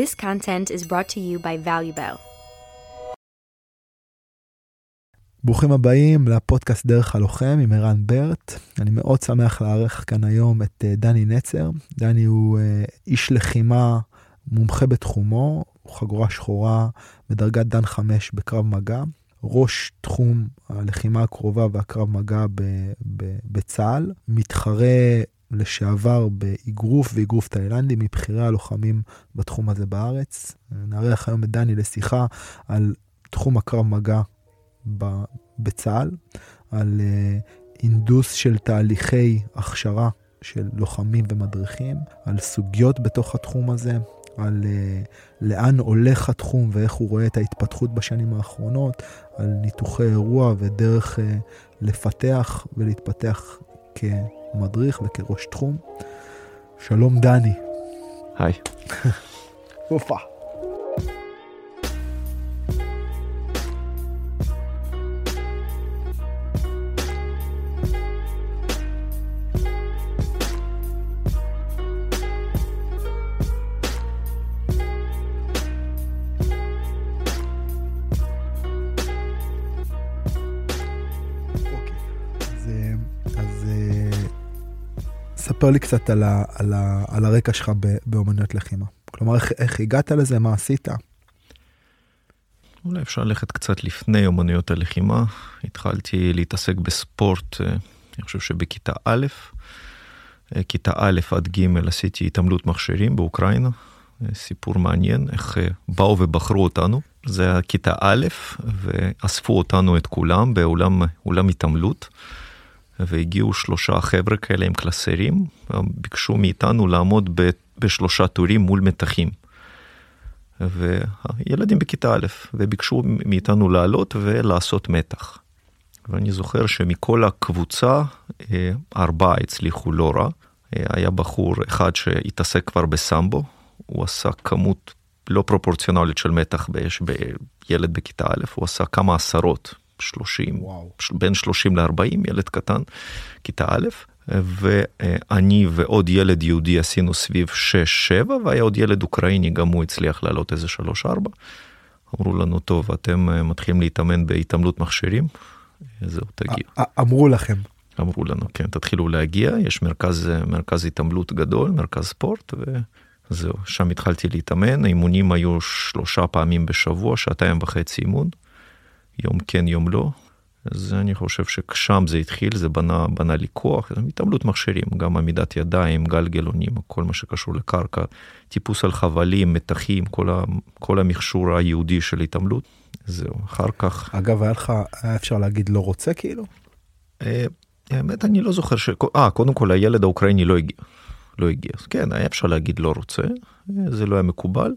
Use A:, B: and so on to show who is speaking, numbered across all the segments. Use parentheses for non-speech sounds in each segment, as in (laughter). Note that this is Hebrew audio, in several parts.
A: This content is brought to you by ValueBell.
B: ברוכים הבאים לפודקאסט דרך הלוחם עם ערן ברט. אני מאוד שמח לארח כאן היום את אה, דני נצר. דני הוא אה, איש לחימה מומחה בתחומו, הוא חגורה שחורה בדרגת דן 5 בקרב מגע, ראש תחום הלחימה הקרובה והקרב מגע בצה"ל, מתחרה לשעבר באגרוף ואגרוף תאילנדי מבכירי הלוחמים בתחום הזה בארץ. נארח היום את דני לשיחה על תחום הקרב מגע בצה"ל, על אינדוס של תהליכי הכשרה של לוחמים ומדריכים, על סוגיות בתוך התחום הזה, על uh, לאן הולך התחום ואיך הוא רואה את ההתפתחות בשנים האחרונות, על ניתוחי אירוע ודרך uh, לפתח ולהתפתח כמדריך וכראש תחום. שלום דני.
C: היי.
B: אופה. ספר לי קצת על, ה, על, ה, על הרקע שלך באומנויות לחימה. כלומר, איך, איך הגעת לזה, מה עשית?
C: אולי אפשר ללכת קצת לפני אומנויות הלחימה. התחלתי להתעסק בספורט, אה, אני חושב שבכיתה א', אה, כיתה א' עד ג' עשיתי התעמלות מכשירים באוקראינה. אה, סיפור מעניין, איך באו ובחרו אותנו. זה היה כיתה א', ואספו אותנו את כולם באולם התעמלות. והגיעו שלושה חבר'ה כאלה עם קלסרים, ביקשו מאיתנו לעמוד בשלושה טורים מול מתחים. וילדים בכיתה א', וביקשו מאיתנו לעלות ולעשות מתח. ואני זוכר שמכל הקבוצה, אה, ארבעה הצליחו לא רע. אה, היה בחור אחד שהתעסק כבר בסמבו, הוא עשה כמות לא פרופורציונלית של מתח באש בילד בכיתה א', הוא עשה כמה עשרות 30, וואו. בין 30 ל-40, ילד קטן, כיתה א', ואני ועוד ילד יהודי עשינו סביב 6-7, והיה עוד ילד אוקראיני, גם הוא הצליח לעלות איזה 3-4. אמרו לנו, טוב, אתם אה, מתחילים להתאמן בהתעמלות מכשירים? זהו, תגיעו.
B: אמרו לכם.
C: אמרו לנו, כן, תתחילו להגיע, יש מרכז, מרכז התעמלות גדול, מרכז ספורט, וזהו, שם התחלתי להתאמן, האימונים היו שלושה פעמים בשבוע, שעתיים וחצי אימון. יום כן יום לא. אז אני חושב ששם זה התחיל, זה בנה, בנה לי כוח, זה התעמלות מכשירים, גם עמידת ידיים, גלגלונים, כל מה שקשור לקרקע, טיפוס על חבלים, מתחים, כל, ה, כל המכשור היהודי של התעמלות. זהו, אחר כך...
B: אגב, היה לך, היה אפשר להגיד לא רוצה כאילו?
C: אה, האמת, אני לא זוכר ש... אה, קודם כל הילד האוקראיני לא הגיע. לא הגיע. כן, היה אפשר להגיד לא רוצה, זה לא היה מקובל.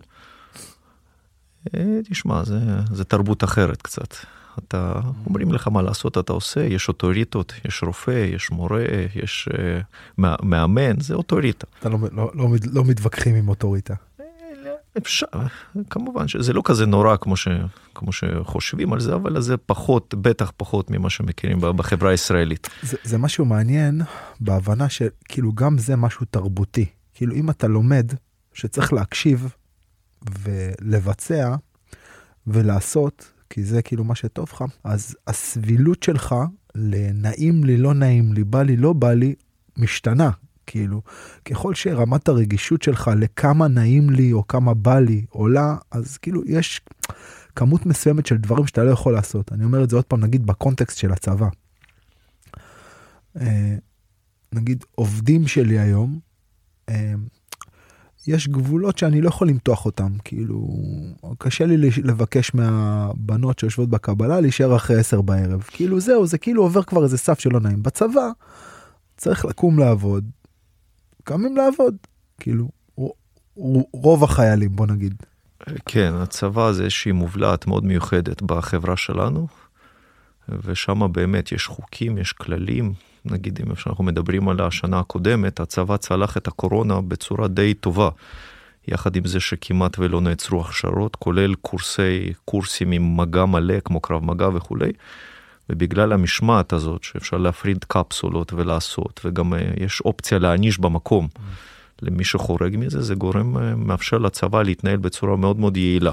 C: אה, תשמע, זה, זה תרבות אחרת קצת. אתה, אומרים לך מה לעשות, אתה עושה, יש אוטוריטות, יש רופא, יש מורה, יש uh, מאמן, זה אוטוריטה.
B: אתה לא, לא, לא, לא מתווכחים עם אוטוריטה. אה,
C: אפשר, כמובן שזה לא כזה נורא כמו, ש, כמו שחושבים על זה, אבל זה פחות, בטח פחות ממה שמכירים בחברה הישראלית.
B: זה, זה משהו מעניין בהבנה שכאילו גם זה משהו תרבותי. כאילו אם אתה לומד שצריך להקשיב ולבצע ולעשות, כי זה כאילו מה שטוב לך, אז הסבילות שלך לנעים לי, לא נעים לי, בא לי, לא בא לי, משתנה. כאילו, ככל שרמת הרגישות שלך לכמה נעים לי או כמה בא לי עולה, אז כאילו יש כמות מסוימת של דברים שאתה לא יכול לעשות. אני אומר את זה עוד פעם, נגיד בקונטקסט של הצבא. אה, נגיד עובדים שלי היום, אה, יש גבולות שאני לא יכול למתוח אותם, כאילו, קשה לי לבקש מהבנות שיושבות בקבלה להישאר אחרי 10 בערב. כאילו זהו, זה כאילו עובר כבר איזה סף שלא נעים. בצבא צריך לקום לעבוד, קמים לעבוד, כאילו, רוב החיילים, בוא נגיד.
C: כן, הצבא זה איזושהי מובלעת מאוד מיוחדת בחברה שלנו, ושם באמת יש חוקים, יש כללים, נגיד אם אנחנו מדברים על השנה הקודמת, הצבא צלח את הקורונה בצורה די טובה. יחד עם זה שכמעט ולא נעצרו הכשרות, כולל קורסי, קורסים עם מגע מלא, כמו קרב מגע וכולי. ובגלל המשמעת הזאת, שאפשר להפריד קפסולות ולעשות, וגם אה, יש אופציה להעניש במקום, למי שחורג מזה, זה גורם, אה, מאפשר לצבא להתנהל בצורה מאוד מאוד יעילה.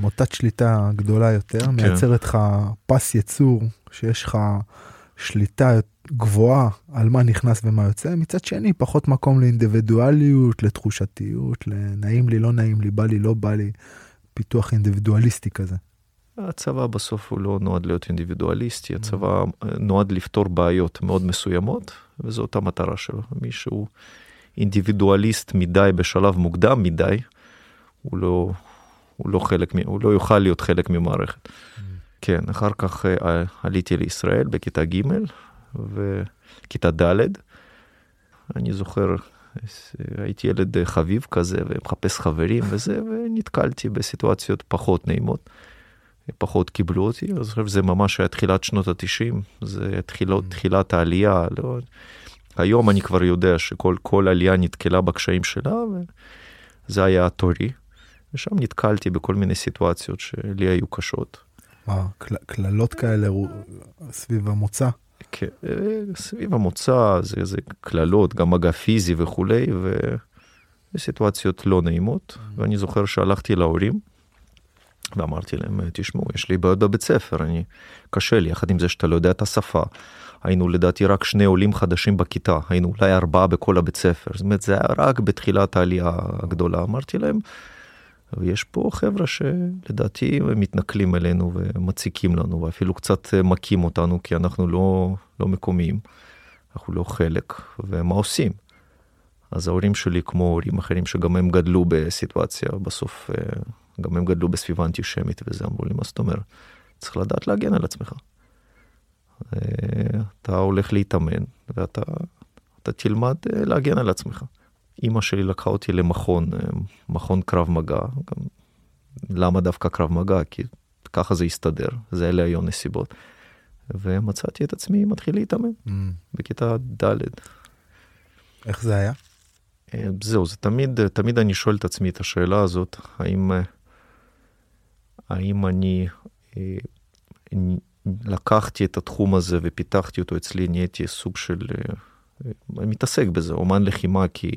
B: מוטת שליטה גדולה יותר, כן. מייצרת לך פס ייצור, שיש לך שליטה גבוהה על מה נכנס ומה יוצא, מצד שני פחות מקום לאינדיבידואליות, לתחושתיות, לנעים לי, לא נעים לי, בא לי, לא בא לי, פיתוח אינדיבידואליסטי כזה.
C: הצבא בסוף הוא לא נועד להיות אינדיבידואליסטי, הצבא נועד לפתור בעיות מאוד מסוימות, וזאת המטרה שלו. מישהו אינדיבידואליסט מדי בשלב מוקדם מדי, הוא לא, הוא לא חלק, הוא לא יוכל להיות חלק ממערכת. כן, אחר כך אה, עליתי לישראל בכיתה ג' וכיתה ד'. אני זוכר, הייתי ילד חביב כזה ומחפש חברים וזה, ונתקלתי בסיטואציות פחות נעימות. פחות קיבלו אותי, אני חושב שזה ממש היה תחילת שנות התשעים, זה תחילות, mm. תחילת העלייה. לא... היום אני כבר יודע שכל עלייה נתקלה בקשיים שלה, וזה היה תורי. ושם נתקלתי בכל מיני סיטואציות שלי היו קשות.
B: מה, קללות כאלה סביב המוצא?
C: כן, סביב המוצא זה, זה קללות, גם מגע פיזי וכולי, וסיטואציות לא נעימות. Mm. ואני זוכר שהלכתי להורים, ואמרתי להם, תשמעו, יש לי בעיות בבית ספר, אני, קשה לי, יחד עם זה שאתה לא יודע את השפה. היינו לדעתי רק שני עולים חדשים בכיתה, היינו אולי ארבעה בכל הבית ספר, זאת אומרת זה היה רק בתחילת העלייה הגדולה, אמרתי להם, ויש פה חבר'ה שלדעתי הם מתנכלים אלינו ומציקים לנו ואפילו קצת מכים אותנו כי אנחנו לא, לא מקומיים, אנחנו לא חלק, ומה עושים? אז ההורים שלי כמו הורים אחרים שגם הם גדלו בסיטואציה בסוף אה, גם הם גדלו בסביבה אנטישמית וזה, אמרו לי, מה זאת אומרת? צריך לדעת להגן על עצמך. אה, אתה הולך להתאמן ואתה אתה תלמד אה, להגן על עצמך. אימא שלי לקחה אותי למכון, אה, מכון קרב מגע. גם, למה דווקא קרב מגע? כי ככה זה הסתדר, זה אלה היו נסיבות. ומצאתי את עצמי מתחיל להתאמן mm. בכיתה ד'.
B: איך זה היה?
C: זהו, זה תמיד, תמיד אני שואל את עצמי את השאלה הזאת, האם האם אני אה, לקחתי את התחום הזה ופיתחתי אותו אצלי, נהייתי סוג של, אה, מתעסק בזה, אומן לחימה כי,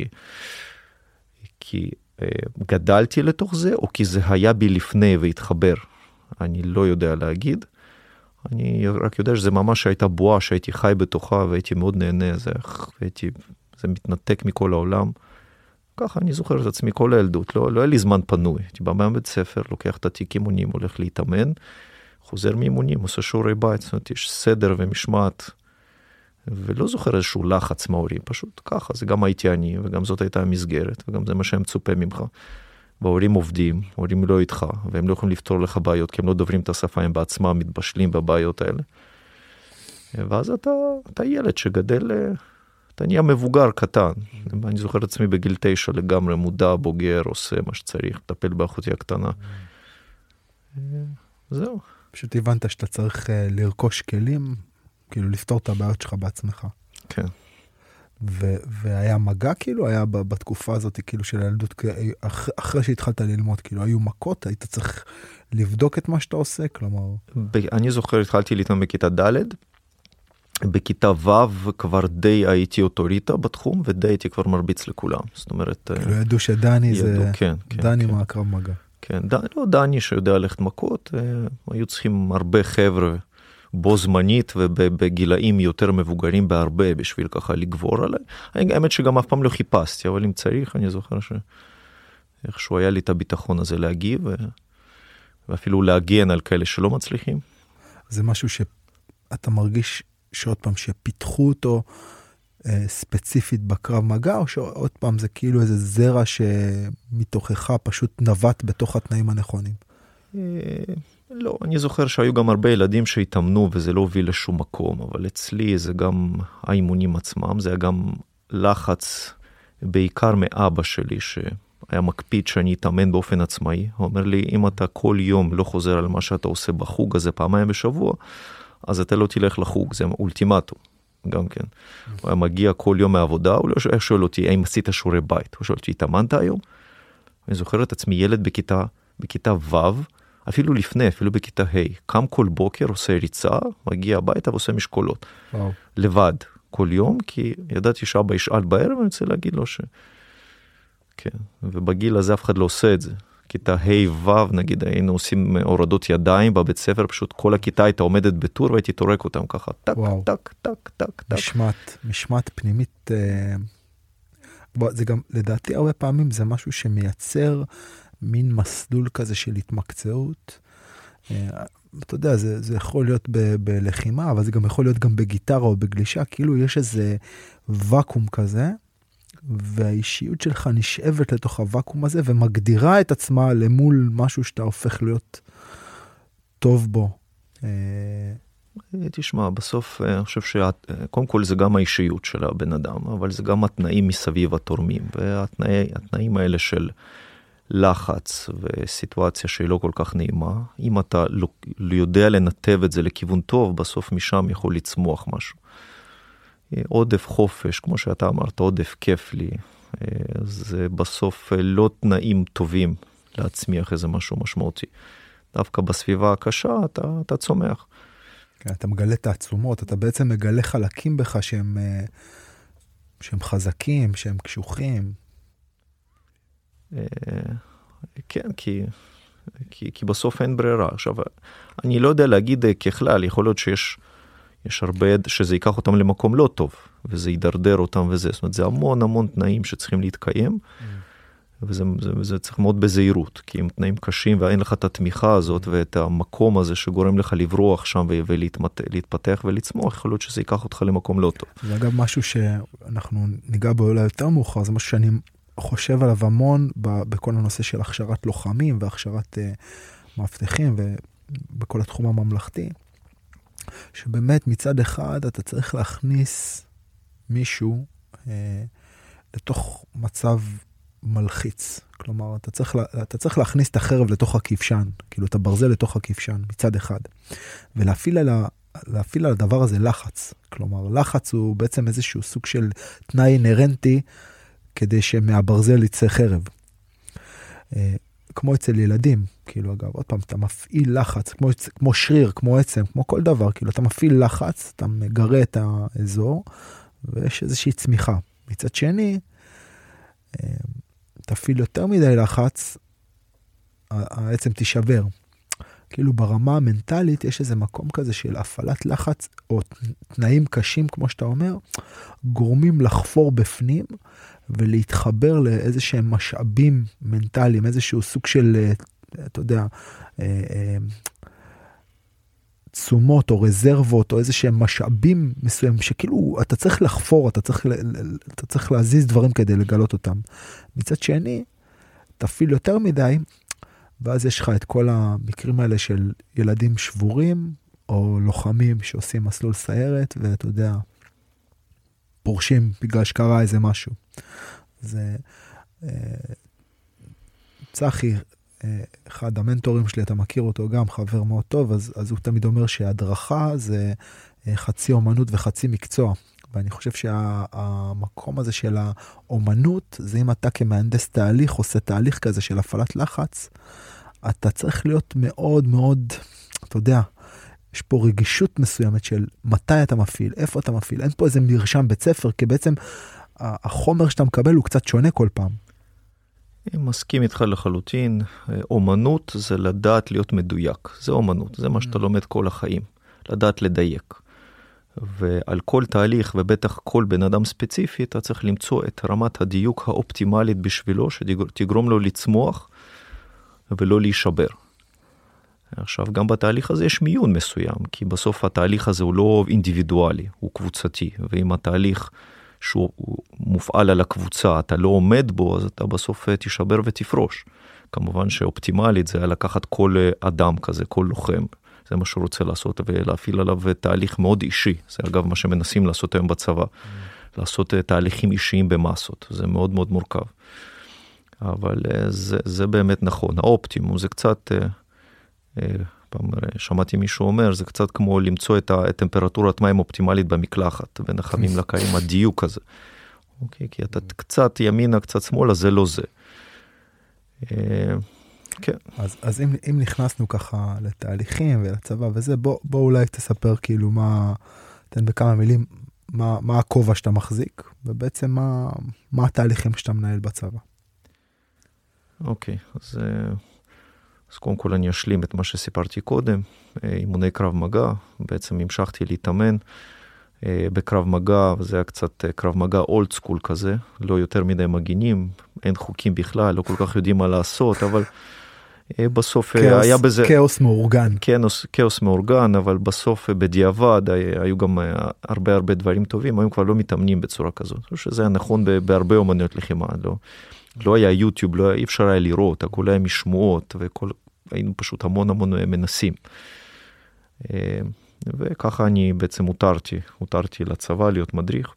C: כי אה, גדלתי לתוך זה, או כי זה היה בי לפני והתחבר, אני לא יודע להגיד. אני רק יודע שזה ממש הייתה בועה שהייתי חי בתוכה והייתי מאוד נהנה, זה, והייתי, זה מתנתק מכל העולם. ככה אני זוכר את עצמי כל הילדות, לא, לא היה לי זמן פנוי. הייתי בא מהבית ספר, לוקח את התיק אימונים, הולך להתאמן, חוזר מאימונים, עושה שיעורי בית, זאת אומרת, יש סדר ומשמעת. ולא זוכר איזשהו לחץ מההורים, פשוט ככה, זה גם הייתי אני, וגם זאת הייתה המסגרת, וגם זה מה שהם מצופה ממך. וההורים עובדים, ההורים לא איתך, והם לא יכולים לפתור לך בעיות, כי הם לא דוברים את השפה, הם בעצמם מתבשלים בבעיות האלה. ואז אתה, אתה ילד שגדל אה, אתה נהיה מבוגר קטן. אני זוכר את עצמי בגיל תשע לגמרי מודע, בוגר, עושה מה שצריך, מטפל באחותי הקטנה. Mm. זהו.
B: פשוט הבנת שאתה צריך uh, לרכוש כלים, כאילו לפתור את הבעיות שלך בעצמך.
C: כן.
B: ו- והיה מגע כאילו היה בתקופה הזאת כאילו של הילדות אח- אחרי שהתחלת ללמוד כאילו היו מכות היית צריך לבדוק את מה שאתה עושה כלומר.
C: אני זוכר התחלתי להתאמן בכיתה ד' בכיתה ו' כבר די הייתי אוטוריטה בתחום ודי הייתי כבר מרביץ לכולם זאת אומרת
B: כאילו ידעו שדני ידעו, זה כן, כן, דני כן. מהקרב מגע.
C: כן ד... לא דני שיודע ללכת מכות אה, היו צריכים הרבה חבר'ה בו זמנית ובגילאים יותר מבוגרים בהרבה בשביל ככה לגבור עליי. האמת שגם אף פעם לא חיפשתי אבל אם צריך אני זוכר שאיכשהו היה לי את הביטחון הזה להגיב ואפילו להגן על כאלה שלא מצליחים.
B: זה משהו שאתה מרגיש שעוד פעם שפיתחו אותו אה, ספציפית בקרב מגע או שעוד פעם זה כאילו איזה זרע שמתוכך פשוט נווט בתוך התנאים הנכונים.
C: לא, אני זוכר שהיו גם הרבה ילדים שהתאמנו וזה לא הוביל לשום מקום, אבל אצלי זה גם האימונים עצמם, זה היה גם לחץ בעיקר מאבא שלי שהיה מקפיד שאני אתאמן באופן עצמאי. הוא אומר לי, אם אתה כל יום לא חוזר על מה שאתה עושה בחוג הזה פעמיים בשבוע, אז אתה לא תלך לחוג, זה אולטימטום, גם כן. הוא היה מגיע כל יום מהעבודה, הוא לא שואל אותי, האם עשית שיעורי בית? הוא שואל אותי, התאמנת היום? אני זוכר את עצמי ילד בכיתה, בכיתה ו', אפילו לפני, אפילו בכיתה ה', קם כל בוקר, עושה ריצה, מגיע הביתה ועושה משקולות. וואו. לבד, כל יום, כי ידעתי שאבא ישאל בערב, אני רוצה להגיד לו ש... כן, ובגיל הזה אף אחד לא עושה את זה. כיתה ה'-ו' נגיד היינו עושים הורדות ידיים בבית ספר, פשוט כל הכיתה הייתה עומדת בטור והייתי טורק אותם ככה, טק,
B: וואו.
C: טק, טק, טק, טק.
B: משמעת, משמעת פנימית, אה, בוא, זה גם, לדעתי הרבה פעמים זה משהו שמייצר מין מסלול כזה של התמקצעות. אה, אתה יודע, זה, זה יכול להיות ב, בלחימה, אבל זה גם יכול להיות גם בגיטרה או בגלישה, כאילו יש איזה ואקום כזה, והאישיות שלך נשאבת לתוך הוואקום הזה ומגדירה את עצמה למול משהו שאתה הופך להיות טוב בו. אה,
C: תשמע, בסוף אה, אני חושב שקודם כל זה גם האישיות של הבן אדם, אבל זה גם התנאים מסביב התורמים, והתנאים האלה של לחץ וסיטואציה שהיא לא כל כך נעימה, אם אתה לא, לא יודע לנתב את זה לכיוון טוב, בסוף משם יכול לצמוח משהו. אה, עודף חופש, כמו שאתה אמרת, עודף כיף לי, אה, זה בסוף לא תנאים טובים להצמיח איזה משהו משמעותי. דווקא בסביבה הקשה אתה, אתה צומח.
B: כן, אתה מגלה תעצומות, אתה בעצם מגלה חלקים בך שהם, אה, שהם חזקים, שהם קשוחים.
C: כן, כי, כי, כי בסוף אין ברירה. עכשיו, אני לא יודע להגיד ככלל, יכול להיות שיש יש הרבה שזה ייקח אותם למקום לא טוב, וזה ידרדר אותם וזה, זאת אומרת, זה המון המון תנאים שצריכים להתקיים. Mm. וזה זה, זה צריך מאוד בזהירות, כי אם תנאים קשים ואין לך את התמיכה הזאת ואת המקום הזה שגורם לך לברוח שם ולהתפתח ולצמוח, יכול להיות שזה ייקח אותך למקום לא טוב.
B: זה אגב משהו שאנחנו ניגע בו אולי יותר מאוחר, זה משהו שאני חושב עליו המון בכל הנושא של הכשרת לוחמים והכשרת uh, מאבטחים ובכל התחום הממלכתי, שבאמת מצד אחד אתה צריך להכניס מישהו uh, לתוך מצב מלחיץ. כלומר, אתה צריך, אתה צריך להכניס את החרב לתוך הכבשן, כאילו את הברזל לתוך הכבשן, מצד אחד, ולהפעיל על, ה, להפעיל על הדבר הזה לחץ. כלומר, לחץ הוא בעצם איזשהו סוג של תנאי אינהרנטי כדי שמהברזל יצא חרב. אה, כמו אצל ילדים, כאילו אגב, עוד פעם, אתה מפעיל לחץ, כמו, כמו שריר, כמו עצם, כמו כל דבר, כאילו אתה מפעיל לחץ, אתה מגרה את האזור, ויש איזושהי צמיחה. מצד שני, אה, תפעיל יותר מדי לחץ, העצם תישבר. כאילו ברמה המנטלית יש איזה מקום כזה של הפעלת לחץ או תנאים קשים כמו שאתה אומר, גורמים לחפור בפנים ולהתחבר לאיזה שהם משאבים מנטליים, איזשהו סוג של, אה, אתה יודע, אה, תשומות או רזרבות או איזה שהם משאבים מסוימים שכאילו אתה צריך לחפור, אתה צריך, אתה צריך להזיז דברים כדי לגלות אותם. מצד שני, תפעיל יותר מדי, ואז יש לך את כל המקרים האלה של ילדים שבורים או לוחמים שעושים מסלול סיירת ואתה יודע, פורשים בגלל שקרה איזה משהו. זה... אה, צחי אחד המנטורים שלי, אתה מכיר אותו גם, חבר מאוד טוב, אז, אז הוא תמיד אומר שהדרכה זה אה, חצי אומנות וחצי מקצוע. ואני חושב שהמקום שה, הזה של האומנות, זה אם אתה כמהנדס תהליך עושה תהליך כזה של הפעלת לחץ, אתה צריך להיות מאוד מאוד, אתה יודע, יש פה רגישות מסוימת של מתי אתה מפעיל, איפה אתה מפעיל, אין פה איזה מרשם בית ספר, כי בעצם החומר שאתה מקבל הוא קצת שונה כל פעם.
C: אני מסכים איתך לחלוטין, אומנות זה לדעת להיות מדויק, זה אומנות, זה מה שאתה mm. לומד כל החיים, לדעת לדייק. ועל כל תהליך ובטח כל בן אדם ספציפי אתה צריך למצוא את רמת הדיוק האופטימלית בשבילו שתגרום לו לצמוח ולא להישבר. עכשיו גם בתהליך הזה יש מיון מסוים כי בסוף התהליך הזה הוא לא אינדיבידואלי הוא קבוצתי ואם התהליך שהוא מופעל על הקבוצה, אתה לא עומד בו, אז אתה בסוף אה, תישבר ותפרוש. כמובן שאופטימלית זה היה לקחת כל אה, אדם כזה, כל לוחם, זה מה שהוא רוצה לעשות, ולהפעיל עליו תהליך מאוד אישי. זה אגב מה שמנסים לעשות היום בצבא. לעשות אה, תהליכים אישיים במסות, זה מאוד מאוד מורכב. אבל זה, זה באמת נכון, האופטימום זה קצת... פעם שמעתי מישהו אומר, זה קצת כמו למצוא את הטמפרטורת מים אופטימלית במקלחת, בין החמים לקיים, הדיוק הזה. אוקיי, כי אתה קצת ימינה, קצת שמאלה, זה לא זה. אה, כן.
B: אז, אז אם, אם נכנסנו ככה לתהליכים ולצבא וזה, בוא, בוא אולי תספר כאילו מה, תן בכמה מילים, מה, מה הכובע שאתה מחזיק, ובעצם מה, מה התהליכים שאתה מנהל בצבא.
C: אוקיי, אז, אה, אז קודם כל אני אשלים את מה שסיפרתי קודם, אה, אימוני קרב מגע, בעצם המשכתי להתאמן אה, בקרב מגע, זה היה קצת קרב מגע אולד סקול כזה, לא יותר מדי מגינים, אין חוקים בכלל, לא כל כך יודעים מה לעשות, אבל בסוף כאוס, היה בזה...
B: כאוס מאורגן.
C: כאוס, כאוס מאורגן, אבל בסוף בדיעבד היו גם הרבה הרבה דברים טובים, היום כבר לא מתאמנים בצורה כזאת. שזה היה נכון בהרבה אומנויות לחימה, לא? לא היה יוטיוב, לא היה, אי אפשר היה לראות, הכל היה משמועות, וכל, היינו פשוט המון המון מנסים. אה, וככה אני בעצם הותרתי, הותרתי לצבא להיות מדריך.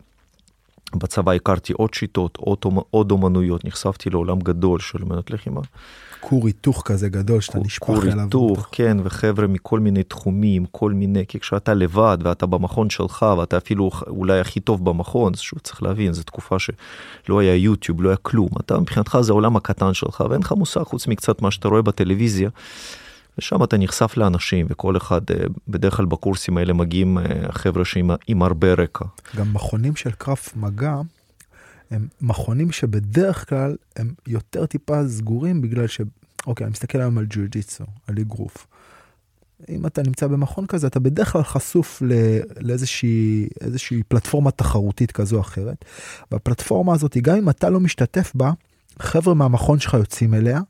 C: בצבא הכרתי עוד שיטות, עוד, עוד אומנויות, נחשפתי לעולם גדול של אומנות לחימה.
B: כור היתוך כזה גדול שאתה נשפך אליו.
C: כור היתוך, כן, וחבר'ה מכל מיני תחומים, כל מיני, כי כשאתה לבד ואתה במכון שלך ואתה אפילו אולי הכי טוב במכון, אז שוב צריך להבין, זו תקופה שלא היה יוטיוב, לא היה כלום, אתה מבחינתך זה העולם הקטן שלך ואין לך מושג חוץ מקצת מה שאתה רואה בטלוויזיה. ושם אתה נחשף לאנשים וכל אחד אה, בדרך כלל בקורסים האלה מגיעים אה, חבר'ה שעם הרבה רקע.
B: גם מכונים של קרב מגע הם מכונים שבדרך כלל הם יותר טיפה סגורים בגלל ש... אוקיי, אני מסתכל היום על ג'ו-ג'יצו, על אגרוף. אם אתה נמצא במכון כזה, אתה בדרך כלל חשוף לאיזושהי פלטפורמה תחרותית כזו או אחרת. והפלטפורמה הזאת, גם אם אתה לא משתתף בה, חבר'ה מהמכון שלך יוצאים אליה,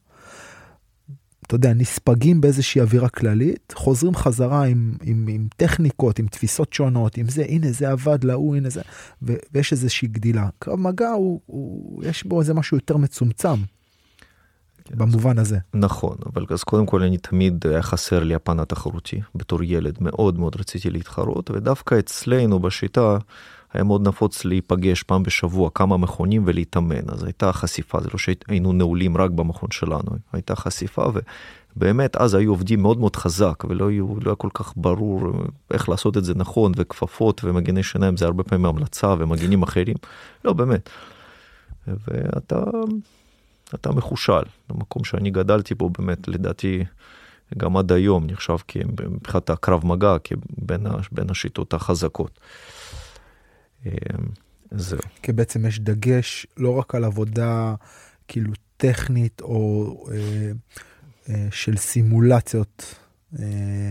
B: אתה יודע, נספגים באיזושהי אווירה כללית, חוזרים חזרה עם, עם, עם טכניקות, עם תפיסות שונות, עם זה, הנה זה עבד להוא, הנה זה, ו, ויש איזושהי גדילה. קרב מגע, הוא, הוא, יש בו איזה משהו יותר מצומצם. כן, במובן הזה.
C: נכון, אבל אז קודם כל אני תמיד היה חסר לי הפן התחרותי. בתור ילד מאוד מאוד רציתי להתחרות, ודווקא אצלנו בשיטה היה מאוד נפוץ להיפגש פעם בשבוע כמה מכונים ולהתאמן, אז הייתה חשיפה, זה לא שהיינו נעולים רק במכון שלנו, הייתה חשיפה ובאמת אז היו עובדים מאוד מאוד חזק ולא היו, לא היה כל כך ברור איך לעשות את זה נכון וכפפות ומגני שיניים זה הרבה פעמים המלצה ומגינים אחרים, לא באמת. ואתה אתה מחושל, המקום שאני גדלתי בו באמת לדעתי גם עד היום נחשב מבחינת הקרב מגע כבין השיטות החזקות.
B: אמ, זהו. כי בעצם יש דגש לא רק על עבודה כאילו טכנית או אה, אה, של סימולציות אה,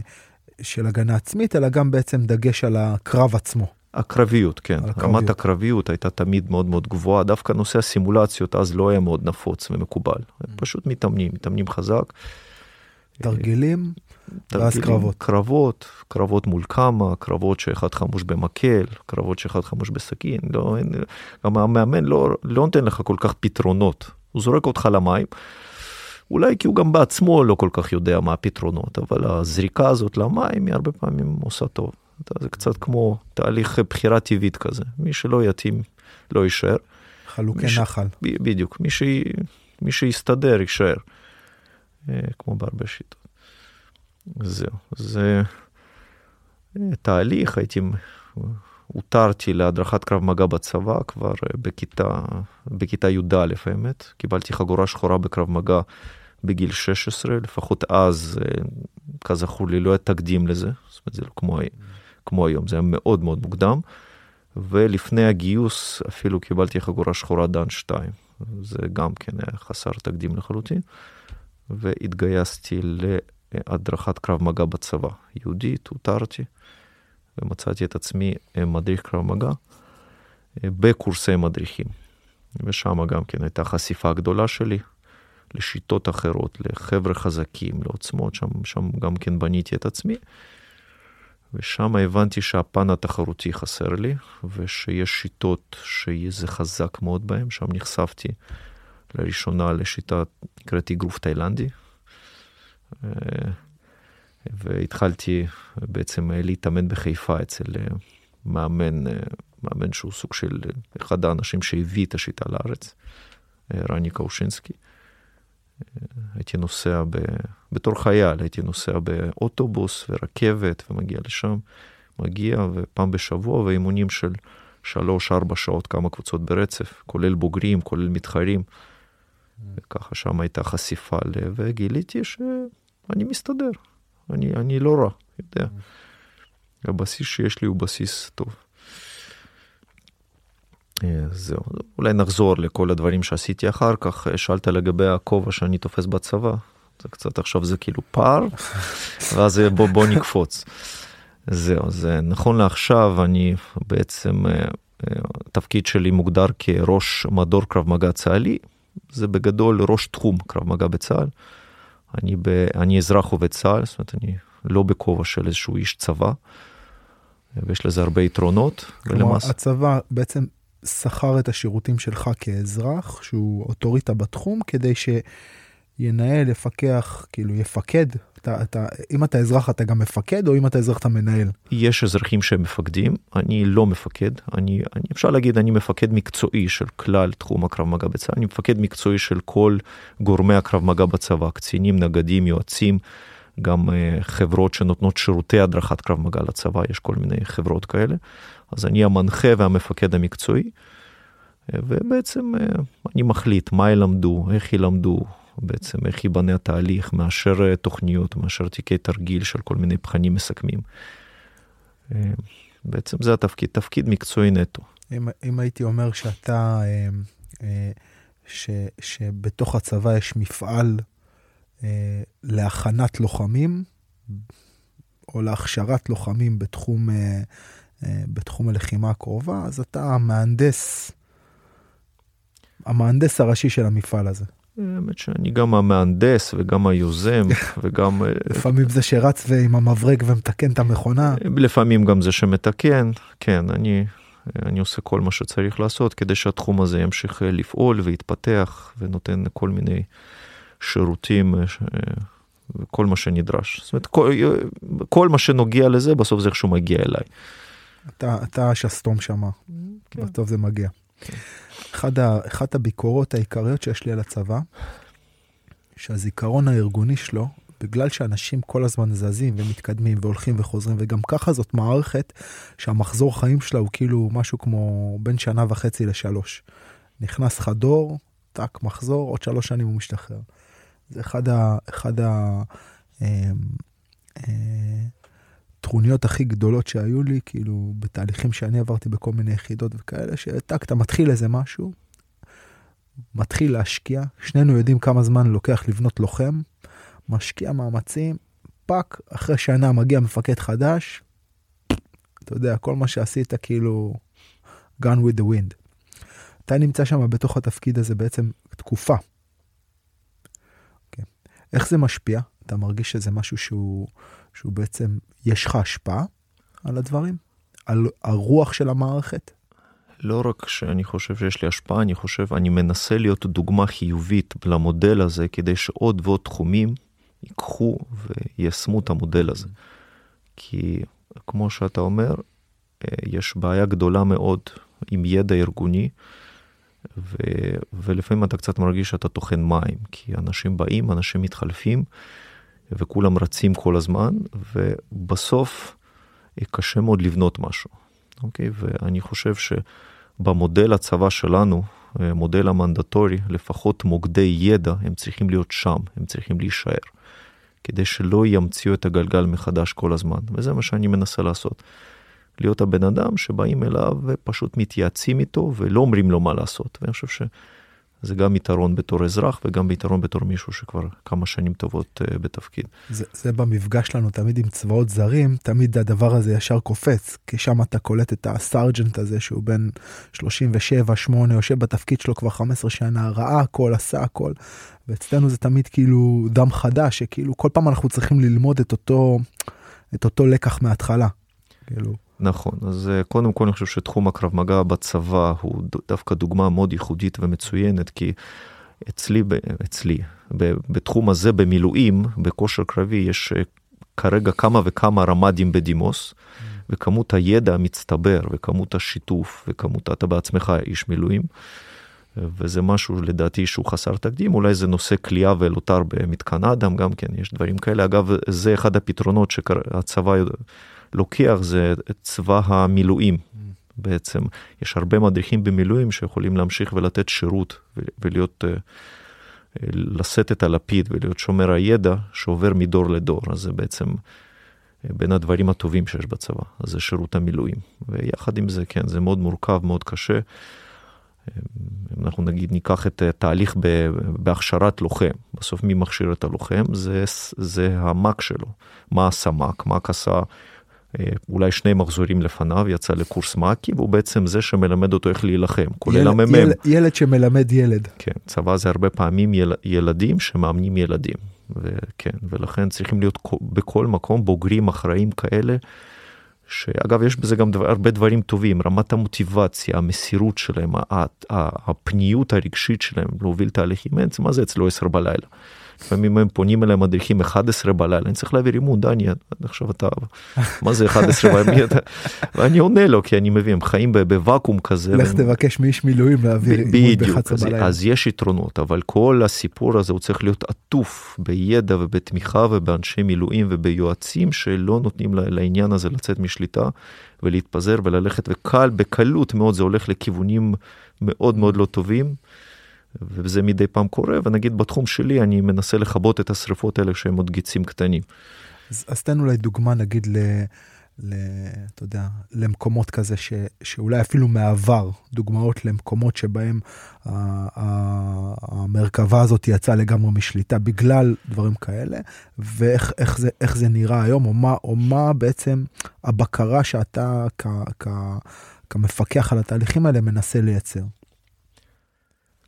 B: של הגנה עצמית, אלא גם בעצם דגש על הקרב עצמו.
C: הקרביות, כן. הקרביות. רמת הקרביות הייתה תמיד מאוד מאוד גבוהה, דווקא נושא הסימולציות אז לא היה מאוד נפוץ ומקובל. Mm. פשוט מתאמנים, מתאמנים חזק.
B: תרגילים, ואז קרבות.
C: קרבות, קרבות מול כמה, קרבות שאחד חמוש במקל, קרבות שאחד חמוש בסכין, לא, אין, גם המאמן לא, לא נותן לך כל כך פתרונות, הוא זורק אותך למים. אולי כי הוא גם בעצמו לא כל כך יודע מה הפתרונות, אבל הזריקה הזאת למים היא הרבה פעמים עושה טוב. זה קצת כמו תהליך בחירה טבעית כזה, מי שלא יתאים לא יישאר.
B: חלוקי ש... נחל.
C: בדיוק, מי, ש... מי שיסתדר יישאר, אה, כמו בהרבה שיטות. זהו, זה אה, תהליך, הייתי, הותרתי להדרכת קרב מגע בצבא כבר אה, בכיתה, בכיתה י"א האמת, קיבלתי חגורה שחורה בקרב מגע בגיל 16, לפחות אז, אה, כזכור לי, לא היה תקדים לזה, זאת אומרת זה לא כמו, כמו היום, זה היה מאוד מאוד מוקדם, ולפני הגיוס אפילו קיבלתי חגורה שחורה דן 2, זה גם כן היה חסר תקדים לחלוטין, והתגייסתי. הדרכת קרב מגע בצבא. יהודית, הותרתי, ומצאתי את עצמי אה, מדריך קרב מגע אה, בקורסי מדריכים. ושם גם כן הייתה חשיפה גדולה שלי לשיטות אחרות, לחבר'ה חזקים, לעוצמות, שם, שם גם כן בניתי את עצמי. ושם הבנתי שהפן התחרותי חסר לי, ושיש שיטות שזה חזק מאוד בהן, שם נחשפתי לראשונה לשיטה נקראת אגרוף תאילנדי, והתחלתי בעצם להתאמן בחיפה אצל אה, מאמן, אה, מאמן שהוא סוג של אחד האנשים שהביא את השיטה לארץ, רני קאושינסקי. הייתי נוסע ב... בתור חייל, הייתי נוסע באוטובוס ורכבת ומגיע לשם, מגיע ופעם בשבוע ואימונים של שלוש-ארבע שעות, כמה קבוצות ברצף, כולל בוגרים, כולל מתחרים. וככה שם הייתה חשיפה ל... וגיליתי שאני מסתדר, אני, אני לא רע, יודע. הבסיס שיש לי הוא בסיס טוב. אה, זהו, אולי נחזור לכל הדברים שעשיתי אחר כך, שאלת לגבי הכובע שאני תופס בצבא, זה קצת עכשיו זה כאילו פער, (laughs) ואז בוא, בוא נקפוץ. זהו, זה נכון לעכשיו אני בעצם, התפקיד שלי מוגדר כראש מדור קרב מגע צה"לי, זה בגדול ראש תחום קרב מגע בצה"ל. אני, ב, אני אזרח עובד צה"ל, זאת אומרת, אני לא בכובע של איזשהו איש צבא, ויש לזה הרבה יתרונות.
B: כלומר, ולמס... הצבא בעצם שכר את השירותים שלך כאזרח, שהוא אוטוריטה בתחום, כדי שינהל, יפקח, כאילו יפקד אתה, אתה, אם אתה אזרח אתה גם מפקד או אם אתה אזרח אתה מנהל?
C: יש אזרחים שהם מפקדים, אני לא מפקד, אני, אני אפשר להגיד אני מפקד מקצועי של כלל תחום הקרב מגע בצבא, אני מפקד מקצועי של כל גורמי הקרב מגע בצבא, קצינים, נגדים, יועצים, גם uh, חברות שנותנות שירותי הדרכת קרב מגע לצבא, יש כל מיני חברות כאלה, אז אני המנחה והמפקד המקצועי, אה, ובעצם uh, אני מחליט מה ילמדו, איך ילמדו, בעצם איך ייבנה התהליך, מאשר אה, תוכניות, מאשר תיקי תרגיל של כל מיני בחנים מסכמים. אה, בעצם זה התפקיד, תפקיד מקצועי נטו.
B: אם, אם הייתי אומר שאתה, אה, ש, שבתוך הצבא יש מפעל להכנת לוחמים, או להכשרת לוחמים בתחום, בתחום הלחימה הקרובה, אז אתה המהנדס, המהנדס הראשי של המפעל הזה.
C: האמת שאני גם המהנדס וגם היוזם (laughs) וגם... אה,
B: לפעמים זה שרץ ועם המברג ומתקן את המכונה.
C: לפעמים גם זה שמתקן, כן, אני, אני עושה כל מה שצריך לעשות כדי שהתחום הזה ימשיך אה, לפעול ויתפתח ונותן כל מיני שירותים וכל אה, מה שנדרש. זאת אומרת, כל, כל מה שנוגע לזה בסוף זה איכשהו מגיע אליי.
B: אתה, אתה השסתום שמה, כן. בסוף זה מגיע. כן. אחד ה, אחת הביקורות העיקריות שיש לי על הצבא, שהזיכרון הארגוני שלו, בגלל שאנשים כל הזמן זזים ומתקדמים והולכים וחוזרים, וגם ככה זאת מערכת שהמחזור חיים שלה הוא כאילו משהו כמו בין שנה וחצי לשלוש. נכנס חדור, טאק, מחזור, עוד שלוש שנים הוא משתחרר. זה אחד ה... אחד ה אה, אה, הטרוניות הכי גדולות שהיו לי, כאילו, בתהליכים שאני עברתי בכל מיני יחידות וכאלה, שטק, אתה מתחיל איזה משהו, מתחיל להשקיע, שנינו יודעים כמה זמן לוקח לבנות לוחם, משקיע מאמצים, fuck, אחרי שנה מגיע מפקד חדש, אתה יודע, כל מה שעשית כאילו, gone with the wind. אתה נמצא שם בתוך התפקיד הזה בעצם תקופה. Okay. אוקיי. איך זה משפיע? אתה מרגיש שזה משהו שהוא... שהוא בעצם, יש לך השפעה על הדברים? על הרוח של המערכת?
C: לא רק שאני חושב שיש לי השפעה, אני חושב, אני מנסה להיות דוגמה חיובית למודל הזה, כדי שעוד ועוד תחומים ייקחו ויישמו את המודל הזה. כי כמו שאתה אומר, אה, יש בעיה גדולה מאוד עם ידע ארגוני, ו... ולפעמים אתה קצת מרגיש שאתה טוחן מים, כי אנשים באים, אנשים מתחלפים, וכולם רצים כל הזמן, ובסוף אה, קשה מאוד לבנות משהו, אוקיי? ואני חושב שבמודל הצבא שלנו, אה, מודל המנדטורי, לפחות מוקדי ידע, הם צריכים להיות שם, הם צריכים להישאר, כדי שלא ימציאו את הגלגל מחדש כל הזמן, וזה מה שאני מנסה לעשות. להיות הבן אדם שבאים אליו ופשוט מתייעצים איתו ולא אומרים לו מה לעשות. ואני חושב ש... זה גם יתרון בתור אזרח וגם יתרון בתור מישהו שכבר כמה שנים טובות uh, בתפקיד.
B: זה, זה במפגש שלנו תמיד עם צבאות זרים, תמיד הדבר הזה ישר קופץ, כי שם אתה קולט את הסארג'נט הזה שהוא בן 37-8, יושב בתפקיד שלו כבר 15 שנה, ראה הכל, עשה הכל, ואצלנו זה תמיד כאילו דם חדש, שכאילו כל פעם אנחנו צריכים ללמוד את אותו, את אותו לקח מההתחלה. כאילו.
C: נכון, אז אה, קודם כל אני חושב שתחום הקרב מגע בצבא הוא דווקא דוגמה מאוד ייחודית ומצוינת, כי אצלי, אצלי, בתחום הזה במילואים, בכושר קרבי, יש אה, כרגע כמה וכמה רמ"דים בדימוס, mm. וכמות הידע המצטבר, וכמות השיתוף, וכמות, אתה בעצמך איש מילואים, וזה משהו לדעתי שהוא חסר תקדים, אולי זה נושא כליאה ואלוטר במתקן אדם, גם כן, יש דברים כאלה. אגב, זה אחד הפתרונות שהצבא לוקח זה צבא המילואים. בעצם יש הרבה מדריכים במילואים שיכולים להמשיך ולתת שירות ולהיות, אה, לשאת את הלפיד ולהיות שומר הידע שעובר מדור לדור, אז זה בעצם אה, בין הדברים הטובים שיש בצבא, אז זה שירות המילואים. ויחד עם זה, כן, זה מאוד מורכב, מאוד קשה. אם אנחנו נגיד ניקח את התהליך בהכשרת לוחם, בסוף מי מכשיר את הלוחם? זה, זה המ"ק שלו. מה עשה מ"ק? מ"ק עשה אה, אולי שני מחזורים לפניו, יצא לקורס מ"כי, והוא בעצם זה שמלמד אותו איך להילחם, כולל המ"מ.
B: ילד, ילד שמלמד ילד.
C: כן, צבא זה הרבה פעמים יל, ילדים שמאמנים ילדים. וכן, ולכן צריכים להיות בכל מקום בוגרים אחראים כאלה. שאגב יש בזה גם דבר, הרבה דברים טובים, רמת המוטיבציה, המסירות שלהם, הפניות הרגשית שלהם להוביל תהליכים, מה זה אצלו 10 בלילה? לפעמים הם פונים אליי מדריכים 11 בלילה, אני צריך להעביר אימון, דני, עכשיו אתה, מה זה 11 בלילה? ואני עונה לו, כי אני מבין, הם חיים בוואקום כזה.
B: לך תבקש מאיש מילואים להעביר אימון ב-11 בלילה.
C: אז יש יתרונות, אבל כל הסיפור הזה הוא צריך להיות עטוף בידע ובתמיכה ובאנשי מילואים וביועצים שלא נותנים לעניין הזה לצאת משליטה ולהתפזר וללכת, וקל, בקלות מאוד זה הולך לכיוונים מאוד מאוד לא טובים. וזה מדי פעם קורה, ונגיד בתחום שלי אני מנסה לכבות את השריפות האלה שהם עוד גיצים קטנים.
B: אז, אז תן אולי דוגמה נגיד ל... ל... אתה יודע, למקומות כזה ש, שאולי אפילו מעבר, דוגמאות למקומות שבהם ה, ה, המרכבה הזאת יצאה לגמרי משליטה בגלל דברים כאלה, ואיך איך זה, איך זה נראה היום, או מה, או מה בעצם הבקרה שאתה כ, כ, כמפקח על התהליכים האלה מנסה לייצר.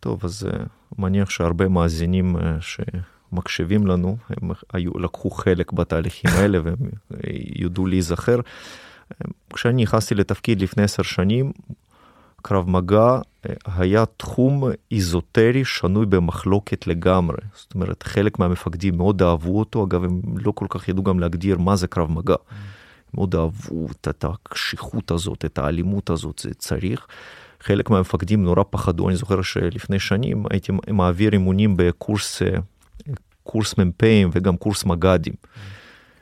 C: טוב, אז uh, מניח שהרבה מאזינים uh, שמקשיבים לנו, הם היו, לקחו חלק בתהליכים (laughs) האלה והם uh, יודו להיזכר. כשאני נכנסתי לתפקיד לפני עשר שנים, קרב מגע היה תחום איזוטרי שנוי במחלוקת לגמרי. זאת אומרת, חלק מהמפקדים מאוד אהבו אותו, אגב, הם לא כל כך ידעו גם להגדיר מה זה קרב מגע. מאוד אהבו את הקשיחות הזאת, את האלימות הזאת, זה צריך. חלק מהמפקדים נורא פחדו, אני זוכר שלפני שנים הייתי מעביר אימונים בקורס קורס מ"פים וגם קורס מג"דים.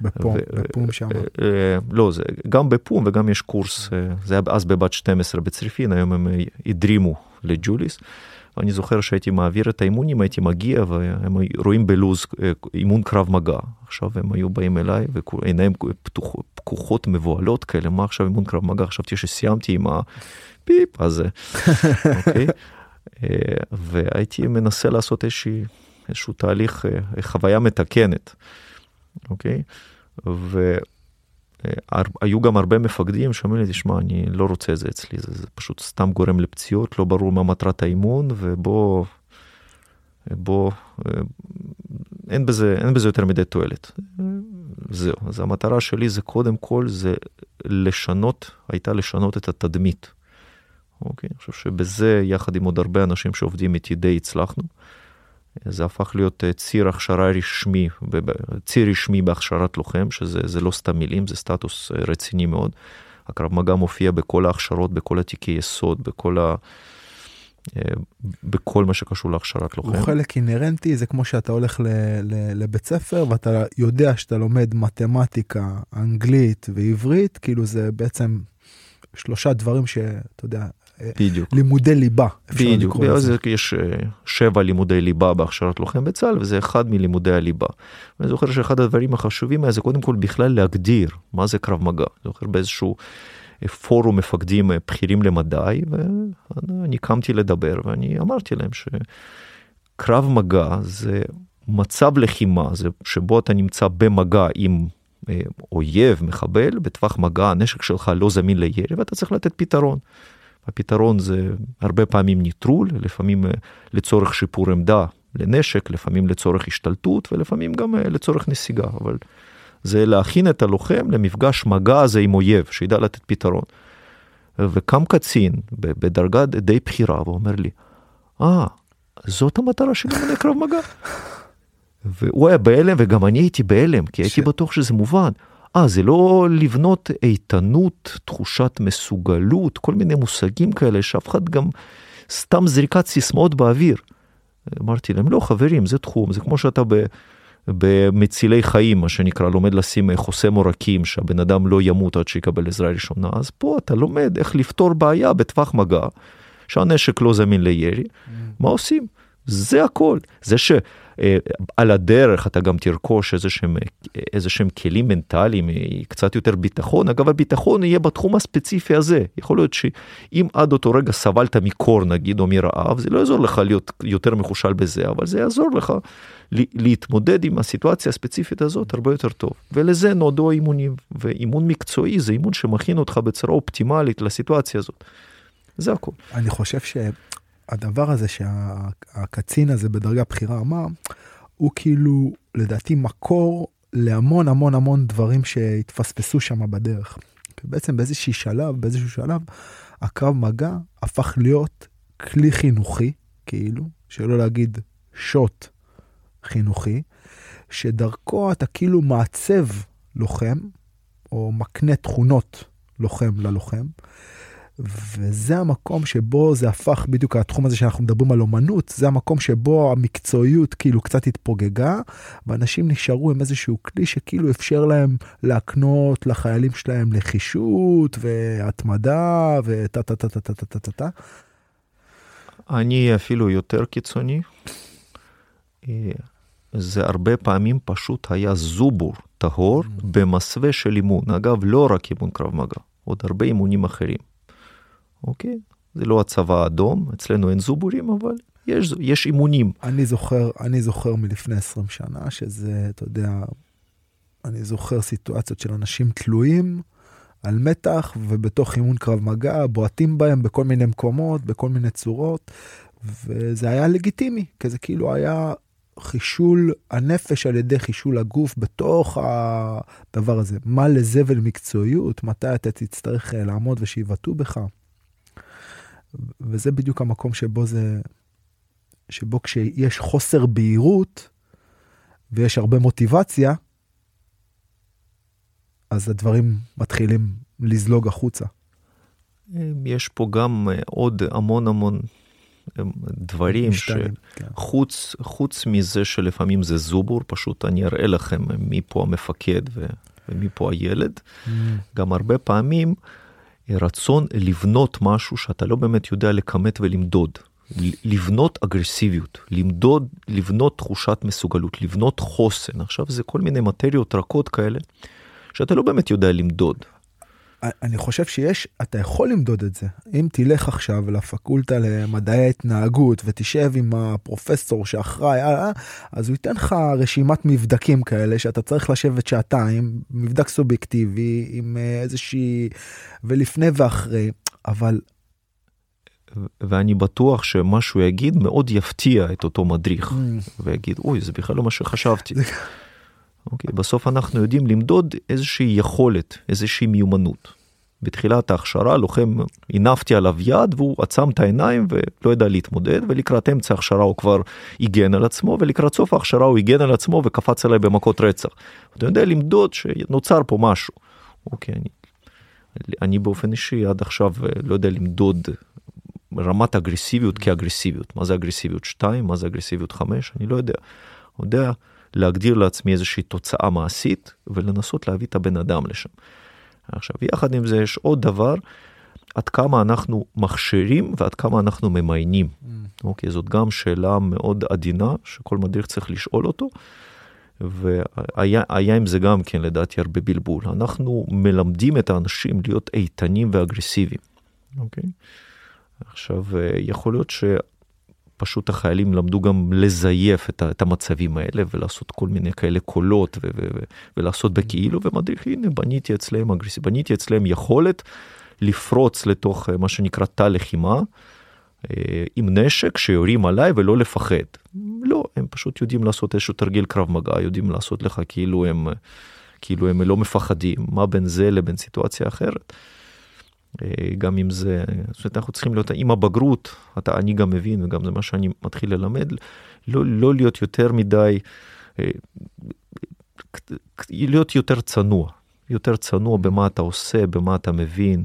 B: בפום, בפום שם.
C: אה, אה, לא, זה גם בפום וגם יש קורס, אה, זה היה אז בבת 12 בצריפין, היום הם הדרימו לג'וליס. ואני זוכר שהייתי מעביר את האימונים, הייתי מגיע והם רואים בלוז אימון קרב מגע. עכשיו הם היו באים אליי ועיניהם פקוחות מבוהלות כאלה, מה עכשיו אימון קרב מגע? חשבתי שסיימתי עם הפיפ הזה. אוקיי? והייתי מנסה לעשות איזושהי, איזשהו תהליך, חוויה מתקנת. אוקיי? והיו גם הרבה מפקדים שאומרים לי, תשמע, אני לא רוצה את זה אצלי, זה, זה פשוט סתם גורם לפציעות, לא ברור מה מטרת האימון, ובוא, בוא, אין בזה, אין בזה יותר מדי תועלת. זהו, אז המטרה שלי זה קודם כל, זה לשנות, הייתה לשנות את התדמית. אוקיי? אני חושב שבזה, יחד עם עוד הרבה אנשים שעובדים איתי, די הצלחנו. זה הפך להיות אה, ציר הכשרה רשמי, ציר רשמי בהכשרת לוחם, שזה לא סתם מילים, זה סטטוס אה, רציני מאוד. הקרב מגע מופיע בכל ההכשרות, בכל התיקי יסוד, בכל ה... אה, בכל מה שקשור להכשרת לוחם.
B: הוא חלק אינהרנטי, זה כמו שאתה הולך ל, ל, לבית ספר ואתה יודע שאתה לומד מתמטיקה, אנגלית ועברית, כאילו זה בעצם שלושה דברים שאתה יודע,
C: בדיוק.
B: לימודי ליבה.
C: בדיוק, זה. יש אה, שבע לימודי ליבה בהכשרת לוחם בצה"ל וזה אחד מלימודי הליבה. אני זוכר שאחד הדברים החשובים היה זה קודם כל בכלל להגדיר מה זה קרב מגע. אני זוכר באיזשהו אה, פורום מפקדים אה, בכירים למדי ואני קמתי לדבר ואני אמרתי להם שקרב מגע זה מצב לחימה, זה שבו אתה נמצא במגע עם אויב, מחבל, בטווח מגע, הנשק שלך לא זמין לירי ואתה צריך לתת פתרון. הפתרון זה הרבה פעמים ניטרול, לפעמים אה, לצורך שיפור עמדה לנשק, לפעמים לצורך השתלטות ולפעמים גם אה, לצורך נסיגה, אבל זה להכין את הלוחם למפגש מגע הזה עם אויב, שידע לתת פתרון. וקם קצין בדרגה די בכירה ואומר לי, אה, אה, זאת המטרה של אמני קרב מגע. (laughs) והוא היה בהלם וגם אני הייתי בהלם, כי הייתי ש... בטוח שזה מובן. אה, זה לא לבנות איתנות, תחושת מסוגלות, כל מיני מושגים כאלה שאף אחד גם סתם זריקת סיסמאות באוויר. אמרתי להם, לא חברים, זה תחום, זה כמו שאתה ב... במצילי חיים, מה שנקרא, לומד לשים חוסם עורקים, שהבן אדם לא ימות עד שיקבל עזרה ראשונה, אז פה אתה לומד איך לפתור בעיה בטווח מגע, שהנשק לא זמין לירי, mm. מה עושים? זה הכל. זה שעל הדרך אתה גם תרכוש איזה שהם, איזה שהם כלים מנטליים, קצת יותר ביטחון, אגב הביטחון יהיה בתחום הספציפי הזה. יכול להיות שאם עד אותו רגע סבלת מקור נגיד או מרעב, זה לא יעזור לך להיות יותר מחושל בזה, אבל זה יעזור לך להתמודד עם הסיטואציה הספציפית הזאת הרבה יותר טוב. ולזה נועדו האימונים, ואימון מקצועי זה אימון שמכין אותך בצורה אופטימלית לסיטואציה הזאת. זה הכל.
B: אני חושב שהדבר הזה שהקצין הזה בדרגה בכירה אמר, הוא כאילו לדעתי מקור להמון המון המון דברים שהתפספסו שם בדרך. בעצם באיזשהו שלב, באיזשהו שלב, הקרב מגע הפך להיות כלי חינוכי, כאילו, שלא להגיד שוט חינוכי, שדרכו אתה כאילו מעצב לוחם, או מקנה תכונות לוחם ללוחם, וזה המקום שבו זה הפך בדיוק התחום הזה שאנחנו מדברים על אומנות, זה המקום שבו המקצועיות כאילו קצת התפוגגה, ואנשים נשארו עם איזשהו כלי שכאילו אפשר להם להקנות לחיילים שלהם נחישות והתמדה וטה טה טה טה טה טה טה טה.
C: אני אפילו יותר קיצוני. זה הרבה פעמים פשוט היה זובור טהור mm. במסווה של אימון. אגב, לא רק אימון קרב מגע, עוד הרבה אימונים אחרים. אוקיי? זה לא הצבא האדום, אצלנו אין זובורים, אבל יש, יש אימונים.
B: אני זוכר, אני זוכר מלפני 20 שנה שזה, אתה יודע, אני זוכר סיטואציות של אנשים תלויים על מתח ובתוך אימון קרב מגע, בועטים בהם בכל מיני מקומות, בכל מיני צורות, וזה היה לגיטימי, כי זה כאילו היה חישול הנפש על ידי חישול הגוף בתוך הדבר הזה. מה לזה ולמקצועיות, מתי אתה תצטרך לעמוד ושיבעטו בך. וזה בדיוק המקום שבו זה, שבו כשיש חוסר בהירות ויש הרבה מוטיבציה, אז הדברים מתחילים לזלוג החוצה.
C: יש פה גם אה, עוד המון המון אה, דברים שחוץ כן. חוץ מזה שלפעמים זה זובור, פשוט אני אראה לכם מי פה המפקד ומי פה הילד, mm. גם הרבה פעמים רצון לבנות משהו שאתה לא באמת יודע לכמת ולמדוד. לבנות אגרסיביות, למדוד, לבנות תחושת מסוגלות, לבנות חוסן. עכשיו זה כל מיני מטריות רכות כאלה, שאתה לא באמת יודע למדוד.
B: אני חושב שיש, אתה יכול למדוד את זה. אם תלך עכשיו לפקולטה למדעי ההתנהגות ותשב עם הפרופסור שאחראי, אה, אה, אז הוא ייתן לך רשימת מבדקים כאלה שאתה צריך לשבת שעתיים, מבדק סובייקטיבי עם אה, איזושהי, ולפני ואחרי, אבל...
C: ואני בטוח שמה שהוא יגיד מאוד יפתיע את אותו מדריך, mm. ויגיד, אוי, זה בכלל לא מה שחשבתי. אוקיי, בסוף אנחנו יודעים למדוד איזושהי יכולת, איזושהי מיומנות. בתחילת ההכשרה לוחם הנפתי עליו יד והוא עצם את העיניים ולא ידע להתמודד ולקראת אמצע ההכשרה הוא כבר הגן על עצמו ולקראת סוף ההכשרה הוא הגן על עצמו וקפץ עליי במכות רצח. אתה יודע למדוד שנוצר פה משהו. אוקיי, אני, אני באופן אישי עד עכשיו לא יודע למדוד רמת אגרסיביות כאגרסיביות. מה זה אגרסיביות 2? מה זה אגרסיביות 5? אני לא יודע. אני יודע להגדיר לעצמי איזושהי תוצאה מעשית ולנסות להביא את הבן אדם לשם. עכשיו, יחד עם זה יש עוד דבר, עד כמה אנחנו מכשירים ועד כמה אנחנו ממיינים. Mm. אוקיי, זאת גם שאלה מאוד עדינה שכל מדריך צריך לשאול אותו. והיה עם זה גם כן לדעתי הרבה בלבול. אנחנו מלמדים את האנשים להיות איתנים ואגרסיביים. אוקיי? עכשיו, יכול להיות ש... פשוט החיילים למדו גם לזייף את, את המצבים האלה ולעשות כל מיני כאלה קולות ו- ו- ו- ולעשות בכאילו ומדריך הנה בניתי אצלם אגרסיב בניתי אצלם יכולת לפרוץ לתוך אה, מה שנקרא תא לחימה אה, עם נשק שיורים עליי ולא לפחד. לא הם פשוט יודעים לעשות איזשהו תרגיל קרב מגע יודעים לעשות לך כאילו הם כאילו הם לא מפחדים מה בין זה לבין סיטואציה אחרת. אה, גם אם זה, זאת אומרת, אנחנו צריכים להיות עם הבגרות, אתה, אני גם מבין, וגם זה מה שאני מתחיל ללמד, לא, לא להיות יותר מדי, אה, להיות יותר צנוע, יותר צנוע במה אתה עושה, במה אתה מבין,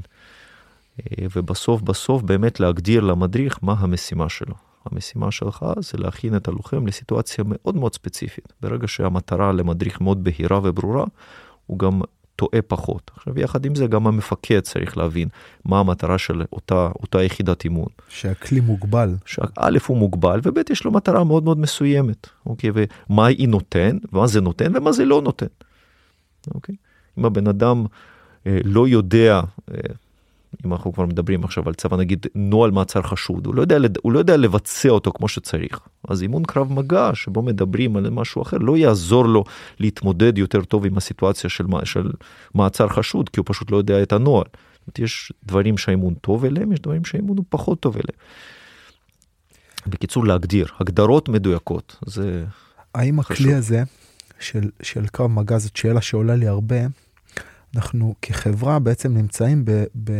C: אה, ובסוף בסוף באמת להגדיר למדריך מה המשימה שלו. המשימה שלך זה להכין את הלוחם לסיטואציה מאוד מאוד ספציפית. ברגע שהמטרה למדריך מאוד בהירה וברורה, הוא גם טועה פחות. עכשיו, יחד עם זה, גם המפקד צריך להבין מה המטרה של אותה, אותה יחידת אימון.
B: שהכלי מוגבל.
C: שא' הוא מוגבל, וב' יש לו מטרה מאוד מאוד מסוימת, אוקיי? ומה היא נותן, ומה זה נותן, ומה זה לא נותן, אוקיי? אם הבן אדם אה, לא יודע, אה, אם אנחנו כבר מדברים עכשיו על צבא נגיד נוהל מעצר חשוד, הוא לא, יודע, הוא לא יודע לבצע אותו כמו שצריך. אז אימון קרב מגע שבו מדברים על משהו אחר לא יעזור לו להתמודד יותר טוב עם הסיטואציה של, של מעצר חשוד, כי הוא פשוט לא יודע את הנוהל. יש דברים שהאימון טוב אליהם, יש דברים שהאימון הוא פחות טוב אליהם. בקיצור להגדיר, הגדרות מדויקות, זה
B: האם חשוב. הכלי הזה של, של קרב מגע זאת שאלה שעולה לי הרבה, אנחנו כחברה בעצם נמצאים ב, ב,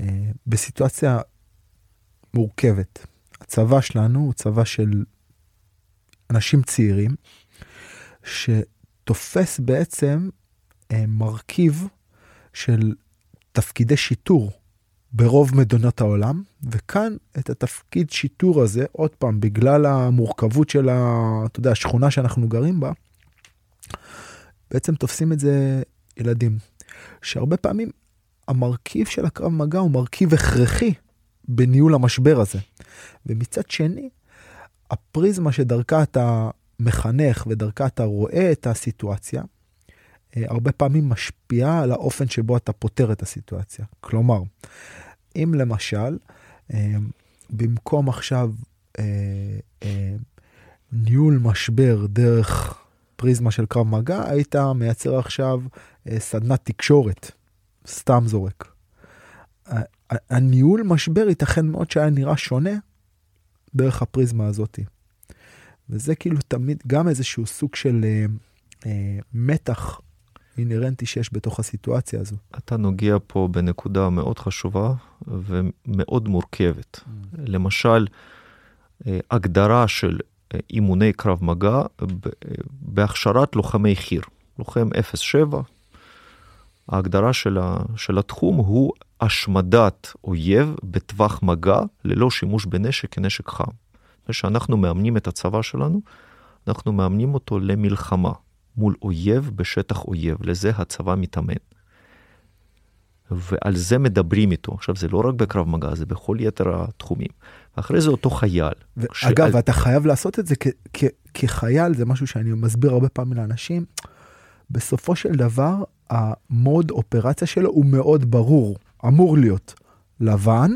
B: אה, בסיטואציה מורכבת. הצבא שלנו הוא צבא של אנשים צעירים, שתופס בעצם אה, מרכיב של תפקידי שיטור ברוב מדינות העולם, וכאן את התפקיד שיטור הזה, עוד פעם, בגלל המורכבות של ה, אתה יודע, השכונה שאנחנו גרים בה, בעצם תופסים את זה ילדים. שהרבה פעמים המרכיב של הקרב מגע הוא מרכיב הכרחי בניהול המשבר הזה. ומצד שני, הפריזמה שדרכה אתה מחנך ודרכה אתה רואה את הסיטואציה, אה, הרבה פעמים משפיעה על האופן שבו אתה פותר את הסיטואציה. כלומר, אם למשל, אה, במקום עכשיו אה, ניהול משבר דרך פריזמה של קרב מגע, היית מייצר עכשיו סדנת תקשורת, סתם זורק. הניהול משבר ייתכן מאוד שהיה נראה שונה דרך הפריזמה הזאתי. וזה כאילו תמיד גם איזשהו סוג של אה, אה, מתח אינהרנטי שיש בתוך הסיטואציה הזו.
C: אתה נוגע פה בנקודה מאוד חשובה ומאוד מורכבת. Mm. למשל, אה, הגדרה של אה, אימוני קרב מגע בהכשרת לוחמי חי"ר, לוחם 07, ההגדרה של, ה, של התחום הוא השמדת אויב בטווח מגע ללא שימוש בנשק כנשק חם. כשאנחנו מאמנים את הצבא שלנו, אנחנו מאמנים אותו למלחמה מול אויב בשטח אויב, לזה הצבא מתאמן. ועל זה מדברים איתו. עכשיו, זה לא רק בקרב מגע, זה בכל יתר התחומים. ואחרי זה אותו חייל.
B: ו- ש... אגב, אתה חייב לעשות את זה כ- כ- כחייל, זה משהו שאני מסביר הרבה פעמים לאנשים. בסופו של דבר, המוד אופרציה שלו הוא מאוד ברור, אמור להיות לבן,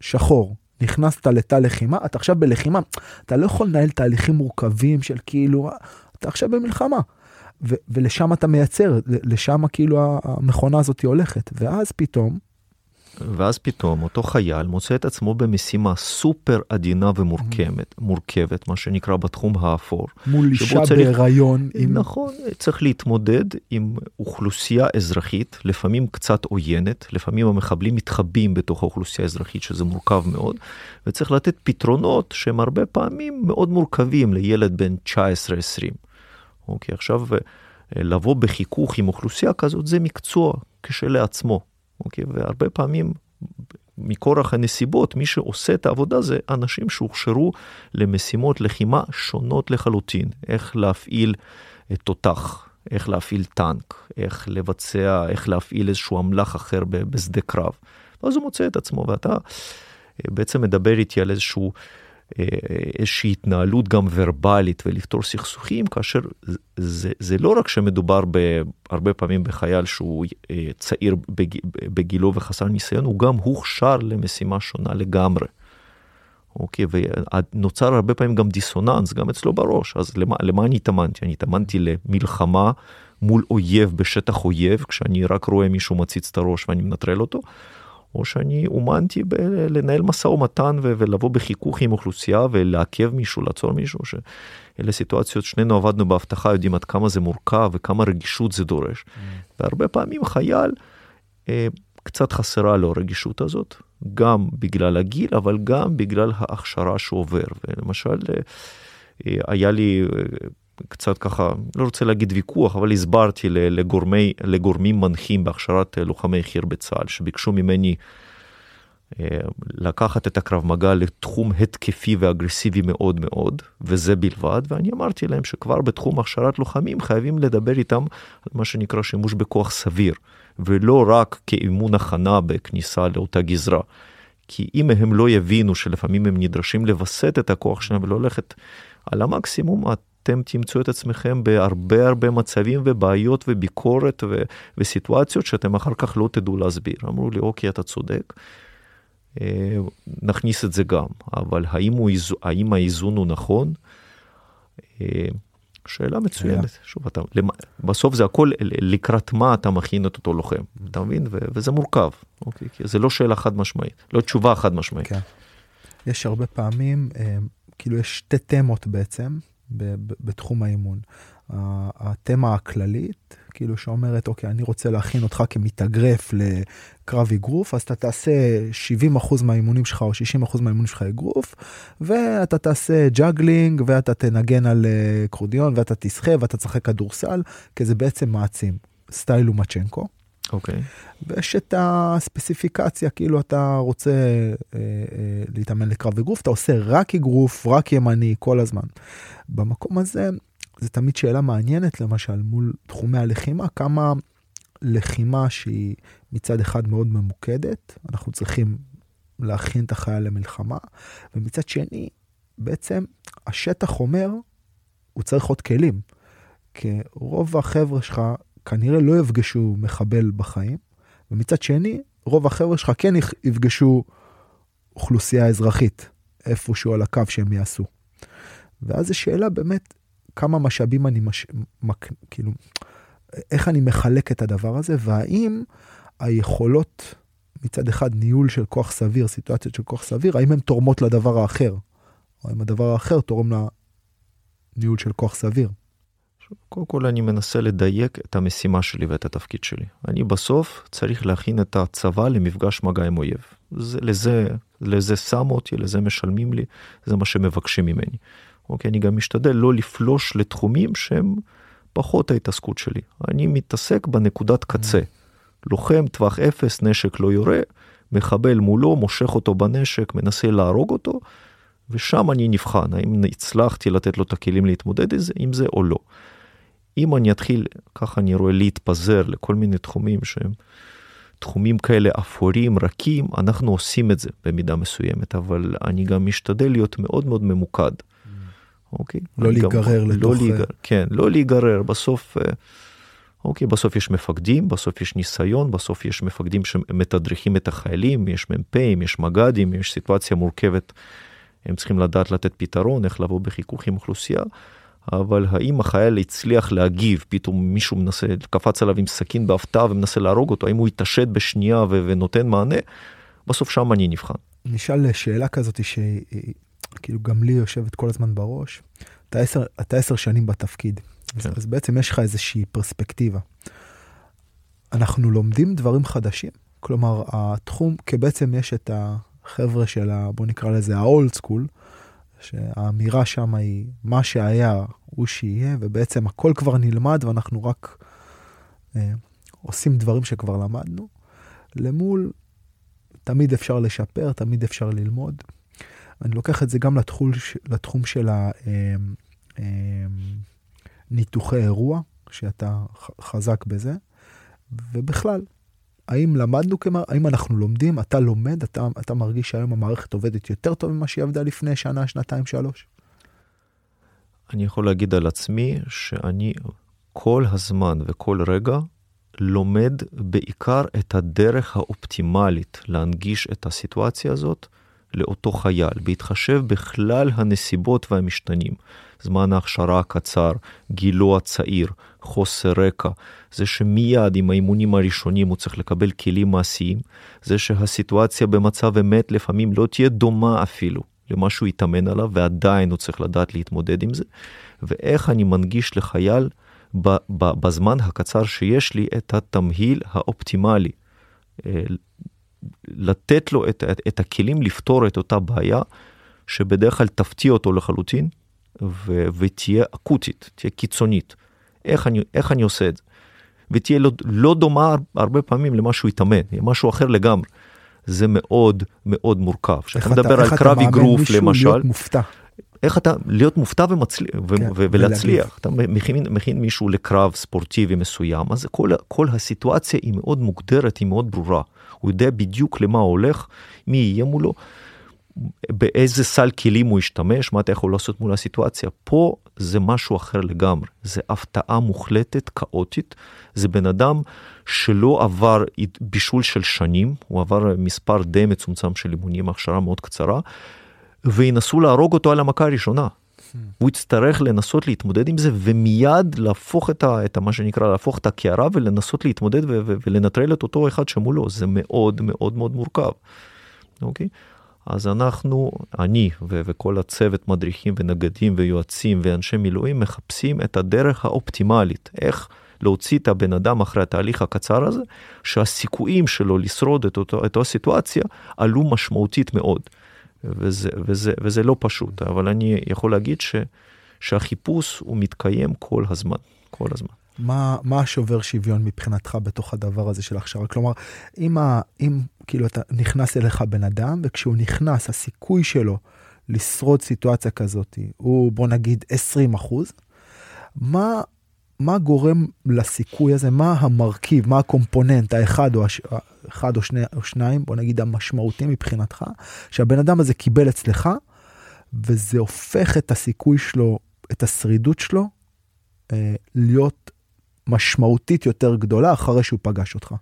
B: שחור. נכנסת לתא לחימה, אתה עכשיו בלחימה, אתה לא יכול לנהל תהליכים מורכבים של כאילו, אתה עכשיו במלחמה. ו- ולשם אתה מייצר, לשם כאילו המכונה הזאת הולכת, ואז פתאום
C: ואז פתאום אותו חייל מוצא את עצמו במשימה סופר עדינה ומורכבת, מורכבת, מה שנקרא בתחום האפור.
B: מול אישה צריך, בהיריון.
C: עם... נכון, צריך להתמודד עם אוכלוסייה אזרחית, לפעמים קצת עוינת, לפעמים המחבלים מתחבאים בתוך האוכלוסייה האזרחית, שזה מורכב מאוד, וצריך לתת פתרונות שהם הרבה פעמים מאוד מורכבים לילד בן 19-20. אוקיי, עכשיו לבוא בחיכוך עם אוכלוסייה כזאת זה מקצוע כשלעצמו. אוקיי? והרבה פעמים מכורח הנסיבות, מי שעושה את העבודה זה אנשים שהוכשרו למשימות לחימה שונות לחלוטין. איך להפעיל תותח, איך להפעיל טנק, איך לבצע, איך להפעיל איזשהו אמל"ח אחר בשדה קרב. ואז הוא מוצא את עצמו, ואתה בעצם מדבר איתי על איזשהו איזושהי התנהלות גם ורבלית ולפתור סכסוכים, כאשר זה, זה לא רק שמדובר הרבה פעמים בחייל שהוא אה, צעיר בגילו וחסר ניסיון, הוא גם הוכשר למשימה שונה לגמרי. אוקיי, ונוצר הרבה פעמים גם דיסוננס, גם אצלו בראש. אז למה, למה אני התאמנתי? אני התאמנתי למלחמה מול אויב בשטח אויב, כשאני רק רואה מישהו מציץ את הראש ואני מנטרל אותו, או שאני אומנתי לנהל משא ומתן ולבוא בחיכוך עם אוכלוסייה ולעכב מישהו, לעצור מישהו, שאלה סיטואציות, שנינו עבדנו באבטחה, יודעים עד כמה זה מורכב וכמה רגישות זה דורש. Mm. והרבה פעמים חייל, אה, קצת חסרה לו הרגישות הזאת, גם בגלל הגיל, אבל גם בגלל ההכשרה שהוא עובר. ולמשל, אה, אה היה לי אה, קצת ככה, לא רוצה להגיד ויכוח, אבל הסברתי לגורמי, לגורמים מנחים בהכשרת אה, לוחמי חי"ר בצה"ל, שביקשו ממני אה, לקחת את הקרב מגע לתחום התקפי ואגרסיבי מאוד מאוד, וזה בלבד, ואני אמרתי להם שכבר בתחום הכשרת לוחמים חייבים לדבר איתם על מה שנקרא שימוש בכוח סביר, ולא רק כאימון הכנה בכניסה לאותה גזרה. כי אם הם לא יבינו שלפעמים הם נדרשים לווסת את הכוח שלהם ולא ללכת על המקסימום, אתם תמצאו את עצמכם בהרבה הרבה מצבים ובעיות וביקורת ו- וסיטואציות שאתם אחר כך לא תדעו להסביר. אמרו לי, אוקיי, אתה צודק, אה, נכניס את זה גם, אבל האם, הוא, האם האיזון הוא נכון? אה, שאלה מצוינת, שוב, אתה, בסוף זה הכל לקראת מה אתה מכין את אותו לוחם, אתה מבין? ו, וזה מורכב, אוקיי? כי זה לא שאלה חד משמעית, לא תשובה חד משמעית. כן.
B: יש הרבה פעמים, אה, כאילו יש שתי תמות בעצם בתחום האימון. התמה הכללית, כאילו שאומרת, אוקיי, אני רוצה להכין אותך כמתאגרף לקרב אגרוף, אז אתה תעשה 70% מהאימונים שלך או 60% מהאימונים שלך אגרוף, ואתה תעשה juggling, ואתה תנגן על אה, אקורדיון, ואתה תשחה, ואתה תשחק כדורסל, כי זה בעצם מעצים. style לומצ'נקו.
C: אוקיי. Okay.
B: ויש את הספציפיקציה, כאילו אתה רוצה אה, אה, להתאמן לקרב אגרוף, אתה עושה רק אגרוף, רק ימני כל הזמן. במקום הזה, זה תמיד שאלה מעניינת, למשל, מול תחומי הלחימה, כמה לחימה שהיא מצד אחד מאוד ממוקדת, אנחנו צריכים להכין את החייל למלחמה, ומצד שני, בעצם השטח אומר, הוא צריך עוד כלים. כי רוב החבר'ה שלך כנראה לא יפגשו מחבל בחיים, ומצד שני, רוב החבר'ה שלך כן יפגשו אוכלוסייה אזרחית, איפשהו על הקו שהם יעשו. ואז זו שאלה באמת, כמה משאבים אני מש... מק... כאילו, איך אני מחלק את הדבר הזה, והאם היכולות, מצד אחד ניהול של כוח סביר, סיטואציות של כוח סביר, האם הן תורמות לדבר האחר, או האם הדבר האחר תורם לניהול של כוח סביר.
C: קודם כל אני מנסה לדייק את המשימה שלי ואת התפקיד שלי. אני בסוף צריך להכין את הצבא למפגש מגע עם אויב. זה, לזה, לזה שמו אותי, לזה משלמים לי, זה מה שמבקשים ממני. אוקיי, אני גם משתדל לא לפלוש לתחומים שהם פחות ההתעסקות שלי. אני מתעסק בנקודת קצה. לוחם, טווח אפס, נשק לא יורה, מחבל מולו, מושך אותו בנשק, מנסה להרוג אותו, ושם אני נבחן, האם הצלחתי לתת לו את הכלים להתמודד עם זה או לא. אם אני אתחיל, ככה אני רואה, להתפזר לכל מיני תחומים שהם תחומים כאלה אפורים, רכים, אנחנו עושים את זה במידה מסוימת, אבל אני גם משתדל להיות מאוד מאוד ממוקד.
B: אוקיי? לא להיגרר
C: לתוך... לא להיגרר, כן, לא להיגרר, בסוף, אה, אוקיי, בסוף יש מפקדים, בסוף יש ניסיון, בסוף יש מפקדים שמתדרכים את החיילים, יש מ"פים, יש מג"דים, יש סיטואציה מורכבת, הם צריכים לדעת לתת פתרון, איך לבוא בחיכוך עם אוכלוסייה. אבל האם החייל הצליח להגיב, פתאום מישהו מנסה, קפץ עליו עם סכין בהפתעה ומנסה להרוג אותו, האם הוא התעשת בשנייה ו- ונותן מענה, בסוף שם אני נבחן.
B: נשאל שאלה כזאת שכאילו גם לי יושבת כל הזמן בראש, אתה עשר, אתה עשר שנים בתפקיד, כן. אז, אז בעצם יש לך איזושהי פרספקטיבה. אנחנו לומדים דברים חדשים, כלומר התחום, כי בעצם יש את החבר'ה של ה... בוא נקרא לזה ה-old school, שהאמירה שם היא מה שהיה הוא שיהיה, ובעצם הכל כבר נלמד ואנחנו רק אה, עושים דברים שכבר למדנו. למול, תמיד אפשר לשפר, תמיד אפשר ללמוד. אני לוקח את זה גם לתחול, לתחום של הניתוחי אה, אה, אירוע, שאתה חזק בזה, ובכלל, האם למדנו כמה, האם אנחנו לומדים, אתה לומד, אתה, אתה מרגיש שהיום המערכת עובדת יותר טוב ממה שהיא עבדה לפני שנה, שנתיים, שלוש?
C: אני יכול להגיד על עצמי שאני כל הזמן וכל רגע לומד בעיקר את הדרך האופטימלית להנגיש את הסיטואציה הזאת לאותו חייל, בהתחשב בכלל הנסיבות והמשתנים. זמן ההכשרה הקצר, גילו הצעיר, חוסר רקע, זה שמיד עם האימונים הראשונים הוא צריך לקבל כלים מעשיים, זה שהסיטואציה במצב אמת לפעמים לא תהיה דומה אפילו למה שהוא התאמן עליו, ועדיין הוא צריך לדעת להתמודד עם זה, ואיך אני מנגיש לחייל בזמן הקצר שיש לי את התמהיל האופטימלי. אה, לתת לו את, את, את הכלים לפתור את אותה בעיה, שבדרך כלל תפתיע אותו לחלוטין, ו, ותהיה אקוטית, תהיה קיצונית. איך אני, איך אני עושה את זה? ותהיה לא, לא דומה הרבה פעמים למה שהוא התאמן, משהו אחר לגמרי. זה מאוד מאוד מורכב. כשאתה
B: אתה-
C: מדבר על קרב אגרוף למשל,
B: להיות מופתע.
C: איך אתה להיות מופתע ומצליח, ו-
B: כן,
C: ו- ולהצליח. אתה מכין, מכין מישהו לקרב ספורטיבי מסוים, אז כל, כל הסיטואציה היא מאוד מוגדרת, היא מאוד ברורה. הוא יודע בדיוק למה הוא הולך, מי יהיה מולו, באיזה סל כלים הוא ישתמש, מה אתה יכול לעשות מול הסיטואציה. פה זה משהו אחר לגמרי, זה הפתעה מוחלטת, כאוטית. זה בן אדם שלא עבר בישול של שנים, הוא עבר מספר די מצומצם של אימונים, הכשרה מאוד קצרה, וינסו להרוג אותו על המכה הראשונה. הוא יצטרך לנסות להתמודד עם זה ומיד להפוך את, ה, את ה, מה שנקרא להפוך את הקערה ולנסות להתמודד ו, ו, ולנטרל את אותו אחד שמולו זה מאוד מאוד מאוד מורכב. אוקיי? אז אנחנו, אני ו- וכל הצוות מדריכים ונגדים ויועצים ואנשי מילואים מחפשים את הדרך האופטימלית, איך להוציא את הבן אדם אחרי התהליך הקצר הזה, שהסיכויים שלו לשרוד את אותו, את אותה סיטואציה עלו משמעותית מאוד. וזה, וזה, וזה לא פשוט, אבל אני יכול להגיד ש, שהחיפוש הוא מתקיים כל הזמן, כל הזמן.
B: מה, מה השובר שוויון מבחינתך בתוך הדבר הזה של הכשרה? כלומר, אם, ה, אם כאילו אתה נכנס אליך בן אדם, וכשהוא נכנס, הסיכוי שלו לשרוד סיטואציה כזאת הוא בוא נגיד 20 אחוז, מה, מה גורם לסיכוי הזה? מה המרכיב, מה הקומפוננט, האחד או, הש, אחד או, שני, או שניים, בוא נגיד המשמעותי מבחינתך, שהבן אדם הזה קיבל אצלך, וזה הופך את הסיכוי שלו, את השרידות שלו, אה, להיות משמעותית יותר גדולה אחרי שהוא פגש אותך.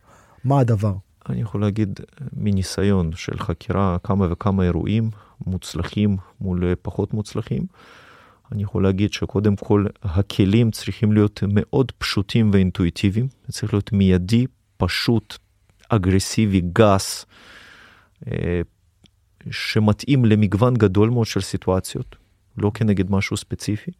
B: מה הדבר?
C: אני יכול להגיד מניסיון של חקירה כמה וכמה אירועים מוצלחים מול פחות מוצלחים. אני יכול להגיד שקודם כל הכלים צריכים להיות מאוד פשוטים ואינטואיטיביים, צריך להיות מיידי, פשוט, אגרסיבי, גס, אה, שמתאים למגוון גדול מאוד של סיטואציות, לא כנגד משהו ספציפי.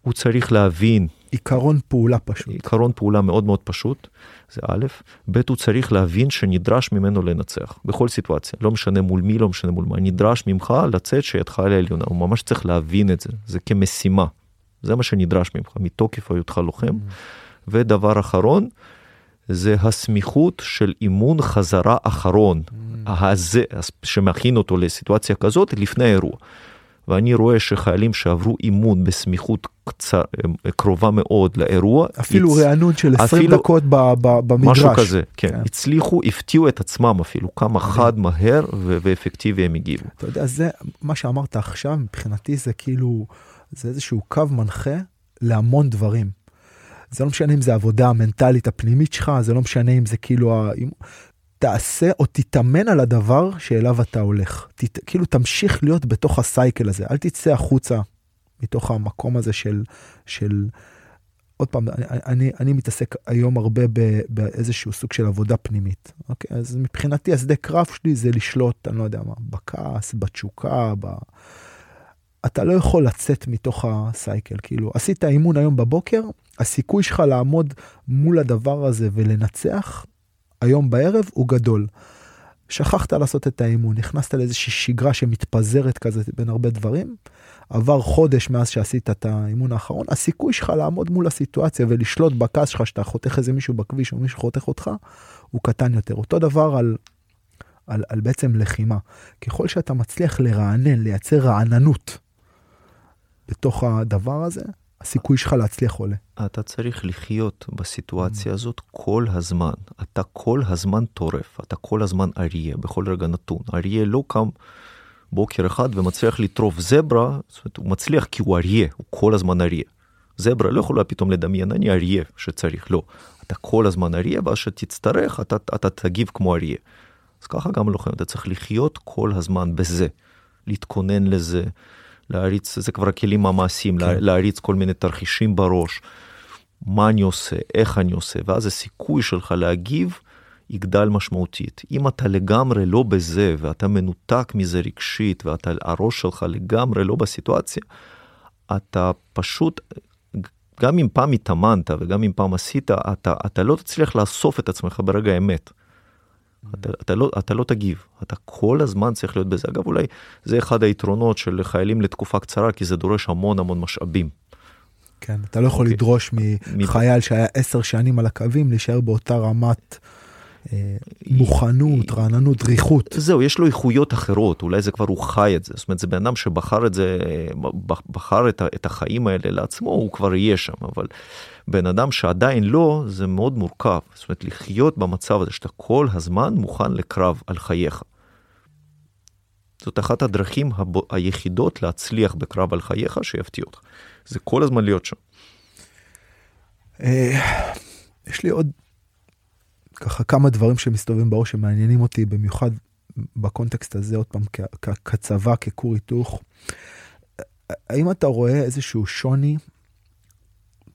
C: הוא צריך להבין.
B: עיקרון פעולה פשוט.
C: עיקרון פעולה מאוד מאוד פשוט, זה א', ב', הוא צריך להבין שנדרש ממנו לנצח, בכל סיטואציה, לא משנה מול מי, לא משנה מול מה, נדרש ממך לצאת שידך על העליונה, הוא ממש צריך להבין את זה, זה כמשימה, זה מה שנדרש ממך, מתוקף היותך לוחם. Mm. ודבר אחרון, זה הסמיכות של אימון חזרה אחרון, mm. הזה, שמכין אותו לסיטואציה כזאת לפני האירוע. ואני רואה שחיילים שעברו אימון בסמיכות קצר, קרובה מאוד לאירוע,
B: אפילו הצ... רענון של 20 אפילו... דקות ב, ב, במגרש.
C: משהו כזה, כן. כן. הצליחו, הפתיעו את עצמם אפילו, כמה חד, מהר ו- ואפקטיבי הם הגיבו.
B: אתה יודע, זה, מה שאמרת עכשיו, מבחינתי זה כאילו, זה איזשהו קו מנחה להמון דברים. זה לא משנה אם זה העבודה המנטלית הפנימית שלך, זה לא משנה אם זה כאילו, תעשה או תתאמן על הדבר שאליו אתה הולך. תת, כאילו תמשיך להיות בתוך הסייקל הזה, אל תצא החוצה מתוך המקום הזה של, של עוד פעם, אני, אני, אני מתעסק היום הרבה באיזשהו סוג של עבודה פנימית. אוקיי? אז מבחינתי השדה קרב שלי זה לשלוט, אני לא יודע מה, בכעס, בתשוקה, ב... אתה לא יכול לצאת מתוך הסייקל, כאילו, עשית אימון היום בבוקר, הסיכוי שלך לעמוד מול הדבר הזה ולנצח היום בערב הוא גדול. שכחת לעשות את האימון, נכנסת לאיזושהי שגרה שמתפזרת כזה בין הרבה דברים, עבר חודש מאז שעשית את האימון האחרון, הסיכוי שלך לעמוד מול הסיטואציה ולשלוט בכעס שלך שאתה חותך איזה מישהו בכביש או מישהו חותך אותך, הוא קטן יותר. אותו דבר על, על, על בעצם לחימה. ככל שאתה מצליח לרענן, לייצר רעננות בתוך הדבר הזה, הסיכוי שלך להצליח עולה.
C: אתה צריך לחיות בסיטואציה הזאת כל הזמן. אתה כל הזמן טורף, אתה כל הזמן אריה, בכל רגע נתון. אריה לא קם בוקר אחד ומצליח לטרוף זברה, זאת אומרת, הוא מצליח כי הוא אריה, הוא כל הזמן אריה. זברה לא יכולה פתאום לדמיין, אני אריה שצריך, לא. אתה כל הזמן אריה, ואז שתצטרך, אתה, אתה תגיב כמו אריה. אז ככה גם לוחם, אתה צריך לחיות כל הזמן בזה, להתכונן לזה. להריץ, זה כבר הכלים המעשיים, כן. להריץ כל מיני תרחישים בראש, מה אני עושה, איך אני עושה, ואז הסיכוי שלך להגיב יגדל משמעותית. אם אתה לגמרי לא בזה, ואתה מנותק מזה רגשית, ואתה, הראש שלך לגמרי לא בסיטואציה, אתה פשוט, גם אם פעם התאמנת וגם אם פעם עשית, אתה, אתה לא תצליח לאסוף את עצמך ברגע האמת. אתה, אתה, לא, אתה לא תגיב, אתה כל הזמן צריך להיות בזה. אגב, אולי זה אחד היתרונות של חיילים לתקופה קצרה, כי זה דורש המון המון משאבים.
B: כן, אתה לא יכול okay. אוקיי. לדרוש מחייל שהיה עשר שנים על הקווים, להישאר באותה רמת מוכנות, רעננות, דריכות.
C: זהו, יש לו איכויות אחרות, אולי זה כבר הוא חי את זה. זאת אומרת, זה בן אדם שבחר את זה, בחר את, את החיים האלה לעצמו, הוא כבר יהיה שם, אבל בן אדם שעדיין לא, זה מאוד מורכב. זאת אומרת, לחיות במצב הזה שאתה כל הזמן מוכן לקרב על חייך. זאת אחת הדרכים היחידות להצליח בקרב על חייך שיפתיע אותך. זה כל הזמן להיות שם.
B: אה, יש לי עוד ככה כמה דברים שמסתובבים בראש שמעניינים אותי במיוחד בקונטקסט הזה עוד פעם כצבא ככור היתוך. האם אתה רואה איזשהו שוני?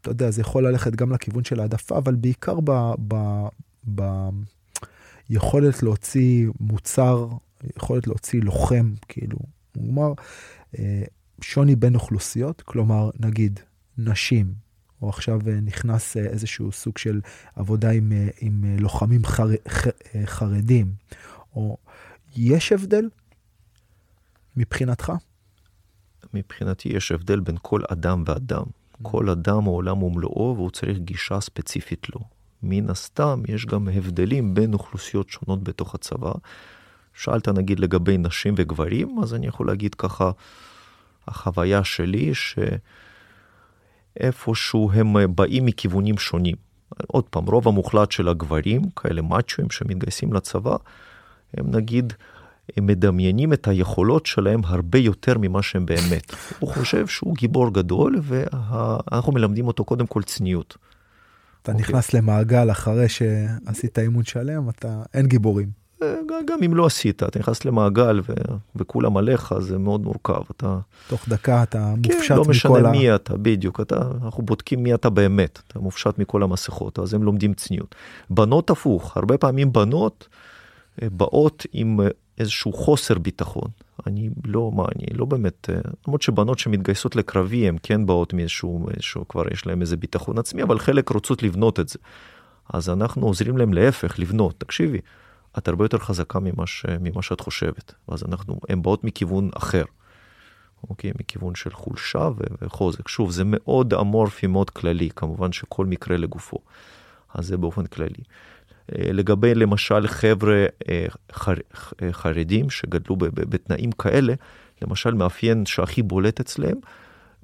B: אתה יודע זה יכול ללכת גם לכיוון של העדפה אבל בעיקר ביכולת להוציא מוצר יכולת להוציא לוחם כאילו. כלומר אה, שוני בין אוכלוסיות כלומר נגיד נשים או עכשיו אה, נכנס אה, איזשהו סוג של עבודה עם, אה, עם לוחמים חר, ח, חרדים, או יש הבדל מבחינתך?
C: מבחינתי יש הבדל בין כל אדם ואדם. כל אדם הוא עולם ומלואו והוא צריך גישה ספציפית לו. מן הסתם יש גם הבדלים בין אוכלוסיות שונות בתוך הצבא. שאלת נגיד לגבי נשים וגברים, אז אני יכול להגיד ככה, החוויה שלי ש... איפשהו הם אה, באים מכיוונים שונים. עוד פעם, רוב המוחלט של הגברים, כאלה מאצ'ואים שמתגייסים לצבא, הם נגיד, הם מדמיינים את היכולות שלהם הרבה יותר ממה שהם באמת. הוא חושב שהוא גיבור גדול ואנחנו מלמדים אותו קודם כל צניעות.
B: אתה okay. אוקיי. נכנס למעגל אחרי שעשית אימון שלם, אתה, אין גיבורים.
C: גם אם לא עשית, אתה נכנס למעגל ו... וכולם עליך, זה מאוד מורכב. אתה...
B: תוך דקה אתה כן, מופשט
C: כן,
B: מכל
C: ה... לא משנה מי אתה, בדיוק. אתה, אנחנו בודקים מי אתה באמת, אתה מופשט מכל המסכות, אז הם לומדים צניעות. בנות הפוך, הרבה פעמים בנות אה, באות עם אה, איזשהו חוסר ביטחון. אני לא, מה, אני לא באמת, אה, למרות שבנות שמתגייסות לקרבי, הן כן באות מאיזשהו, איזשהו, כבר יש להם איזה ביטחון עצמי, אבל חלק רוצות לבנות את זה. אז אנחנו עוזרים להם להפך, לבנות. תקשיבי. את הרבה יותר חזקה ממה, ש, ממה שאת חושבת. ואז אנחנו, הן באות מכיוון אחר. אוקיי? מכיוון של חולשה וחוזק. שוב, זה מאוד אמורפי, מאוד כללי, כמובן שכל מקרה לגופו. אז זה באופן כללי. אה, לגבי למשל חבר'ה אה, חר, אה, חרדים שגדלו בתנאים כאלה, למשל מאפיין שהכי בולט אצלם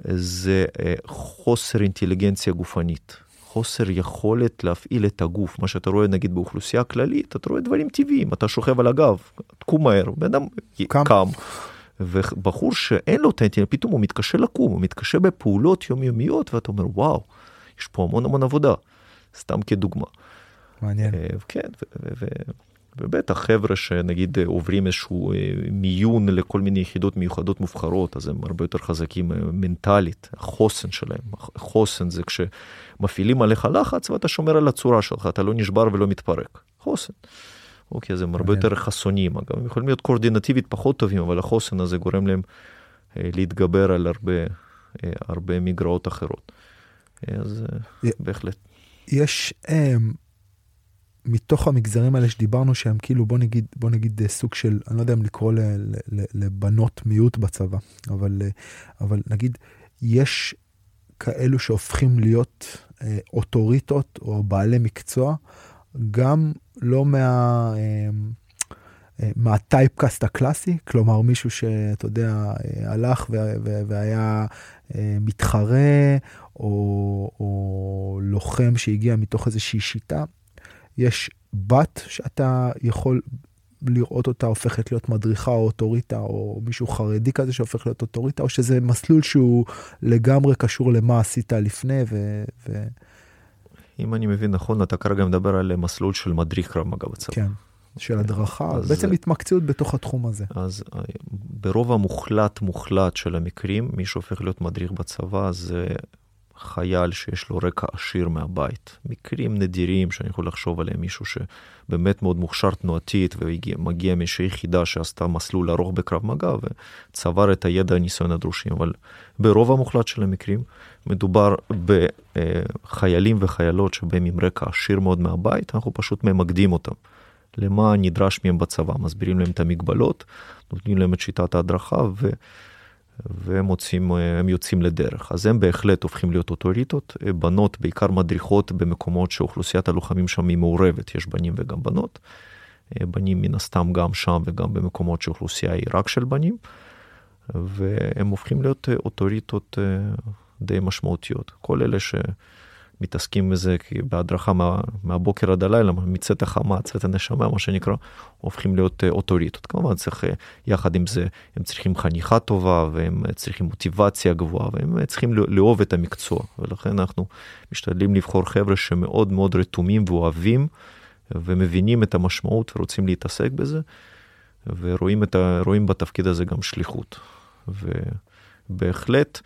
C: זה חוסר אינטליגנציה גופנית. חוסר יכולת להפעיל את הגוף, מה שאתה רואה נגיד באוכלוסייה כללית, אתה רואה דברים טבעיים, אתה שוכב על הגב, תקום מהר, בן אדם קם. קם. ובחור שאין לו את האינטרנט, פתאום הוא מתקשה לקום, הוא מתקשה בפעולות יומיומיות, ואתה אומר, וואו, יש פה המון המון עבודה, סתם כדוגמה.
B: מעניין.
C: אה, כן, ובטח חבר'ה שנגיד עוברים איזשהו אה, מיון לכל מיני יחידות מיוחדות מובחרות, אז הם הרבה יותר חזקים אה, מנטלית, החוסן שלהם. חוסן זה כשמפעילים עליך לחץ ואתה שומר על הצורה שלך, אתה לא נשבר ולא מתפרק. חוסן. אוקיי, אז הם הרבה יותר חסונים, אגב, הם יכולים להיות קואורדינטיבית פחות טובים, אבל החוסן הזה גורם להם אה, להתגבר על הרבה, הרבה מגרעות אחרות. אז בהחלט.
B: יש מתוך המגזרים האלה שדיברנו שהם כאילו בוא נגיד בוא נגיד אה, סוג של אני לא יודע אם לקרוא ל, ל, ל, לבנות מיעוט בצבא אבל אה, אבל נגיד יש כאלו שהופכים להיות אה, אוטוריטות או בעלי מקצוע גם לא מה. אה, אה מהטייפקאסט הקלאסי, כלומר מישהו שאתה יודע, הלך והיה מתחרה או, או לוחם שהגיע מתוך איזושהי שיטה, יש בת שאתה יכול לראות אותה הופכת להיות מדריכה או אוטוריטה, או מישהו חרדי כזה שהופך להיות אוטוריטה, או שזה מסלול שהוא לגמרי קשור למה עשית לפני ו... ו...
C: אם אני מבין נכון, אתה כרגע מדבר על מסלול של מדריך קרב מגע בצבא.
B: כן, של הדרכה, אז, בעצם התמקצעות בתוך התחום הזה.
C: אז אה, ברוב המוחלט מוחלט של המקרים, מי שהופך להיות מדריך בצבא זה חייל שיש לו רקע עשיר מהבית. מקרים נדירים שאני יכול לחשוב עליהם, מישהו שבאמת מאוד מוכשר תנועתית ומגיע מאיזושהי יחידה שעשתה מסלול ארוך בקרב מגע וצבר את הידע הניסיון הדרושים, אבל ברוב המוחלט של המקרים מדובר בחיילים וחיילות שבאים עם רקע עשיר מאוד מהבית, אנחנו פשוט ממקדים אותם. למה נדרש מהם בצבא, מסבירים להם את המגבלות, נותנים להם את שיטת ההדרכה ו... והם מוצאים, הם יוצאים לדרך. אז הם בהחלט הופכים להיות אוטוריטות. בנות בעיקר מדריכות במקומות שאוכלוסיית הלוחמים שם היא מעורבת, יש בנים וגם בנות. בנים מן הסתם גם שם וגם במקומות שאוכלוסייה היא רק של בנים. והם הופכים להיות אוטוריטות די משמעותיות. כל אלה שמתעסקים בזה בהדרכה מה, מהבוקר עד הלילה, מצאת החמה, צאת הנשמה, מה שנקרא, הופכים להיות אוטוריטות. כמובן צריך, יחד עם זה, הם צריכים חניכה טובה, והם צריכים מוטיבציה גבוהה, והם צריכים לאהוב את המקצוע. ולכן אנחנו משתדלים לבחור חבר'ה שמאוד מאוד רתומים ואוהבים, ומבינים את המשמעות ורוצים להתעסק בזה, ורואים ה, בתפקיד הזה גם שליחות. ובהחלט,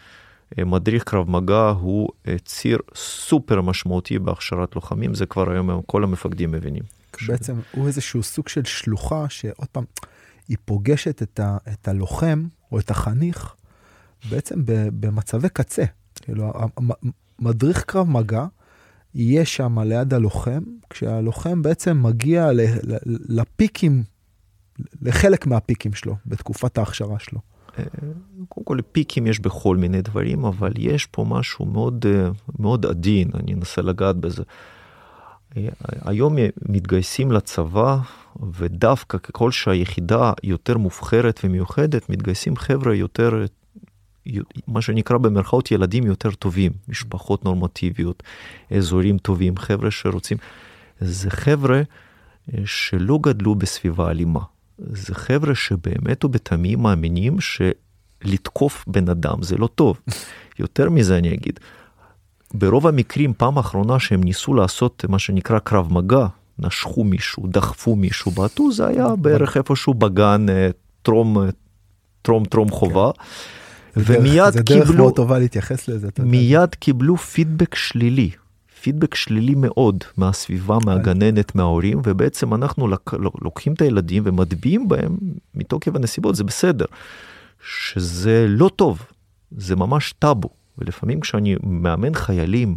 C: מדריך קרב מגע הוא ציר סופר משמעותי בהכשרת לוחמים, זה כבר היום כל המפקדים מבינים.
B: בעצם הוא איזשהו סוג של שלוחה שעוד פעם, היא פוגשת את, ה, את הלוחם או את החניך בעצם במצבי קצה. כאילו, מדריך קרב מגע יהיה שם ליד הלוחם, כשהלוחם בעצם מגיע לפיקים, לחלק מהפיקים שלו בתקופת ההכשרה שלו.
C: קודם כל פיקים יש בכל מיני דברים, אבל יש פה משהו מאוד, מאוד עדין, אני אנסה לגעת בזה. היום מתגייסים לצבא, ודווקא ככל שהיחידה יותר מובחרת ומיוחדת, מתגייסים חבר'ה יותר, מה שנקרא במרכאות ילדים יותר טובים, משפחות נורמטיביות, אזורים טובים, חבר'ה שרוצים, זה חבר'ה שלא גדלו בסביבה אלימה. זה חבר'ה שבאמת ובתמים מאמינים שלתקוף בן אדם זה לא טוב. (laughs) יותר מזה אני אגיד, ברוב המקרים פעם אחרונה שהם ניסו לעשות מה שנקרא קרב מגע, נשכו מישהו, דחפו מישהו, בעטו, זה היה בערך איפשהו בגן אה, טרום, אה, טרום טרום חובה.
B: ומיד קיבלו, זה דרך מאוד טובה להתייחס לזה.
C: מיד קיבלו פידבק שלילי. פידבק שלילי מאוד מהסביבה, מהגננת, מההורים, ובעצם אנחנו לוקחים את הילדים ומטביעים בהם מתוקף הנסיבות, זה בסדר. שזה לא טוב, זה ממש טאבו. ולפעמים כשאני מאמן חיילים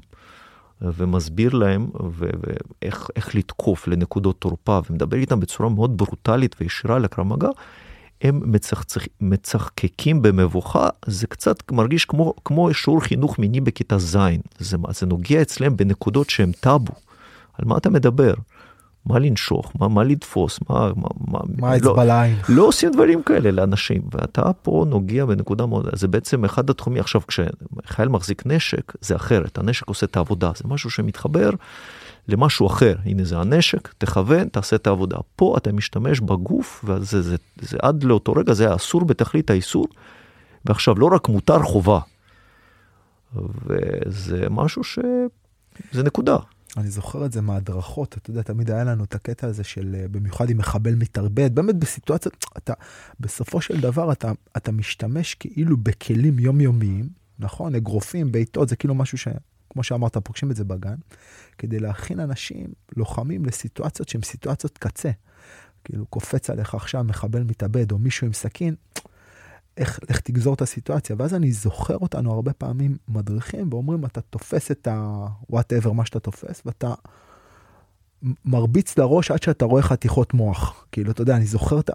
C: ומסביר להם ואיך לתקוף לנקודות תורפה ומדבר איתם בצורה מאוד ברוטלית וישירה לקרב מגע, הם מצחצח, מצחקקים במבוכה, זה קצת מרגיש כמו, כמו שיעור חינוך מיני בכיתה ז', זה, זה נוגע אצלם בנקודות שהם טאבו. על מה אתה מדבר? מה לנשוך, מה, מה לתפוס, מה, מה, מה,
B: מה אצבע לא, לעין.
C: לא עושים דברים כאלה לאנשים, ואתה פה נוגע בנקודה מאוד, זה בעצם אחד התחומים, עכשיו כשחייל מחזיק נשק, זה אחרת, הנשק עושה את העבודה, זה משהו שמתחבר למשהו אחר. הנה זה הנשק, תכוון, תעשה את העבודה. פה אתה משתמש בגוף, וזה זה, זה, זה עד לאותו רגע זה היה אסור בתכלית האיסור, ועכשיו לא רק מותר, חובה. וזה משהו ש... זה נקודה.
B: אני זוכר את זה מהדרכות, אתה יודע, תמיד היה לנו את הקטע הזה של, אה, במיוחד עם מחבל מתאבד, באמת בסיטואציות, אתה, בסופו של דבר אתה, אתה משתמש כאילו בכלים יומיומיים, נכון? אגרופים, בעיטות, זה כאילו משהו ש... כמו שאמרת, פוגשים את זה בגן, כדי להכין אנשים, לוחמים, לסיטואציות שהן סיטואציות קצה. כאילו, קופץ עליך עכשיו מחבל מתאבד או מישהו עם סכין, איך, איך תגזור את הסיטואציה. ואז אני זוכר אותנו הרבה פעמים מדריכים ואומרים, אתה תופס את ה-whatever, מה שאתה תופס, ואתה מרביץ לראש עד שאתה רואה חתיכות מוח. כאילו, אתה יודע, אני זוכר את ה...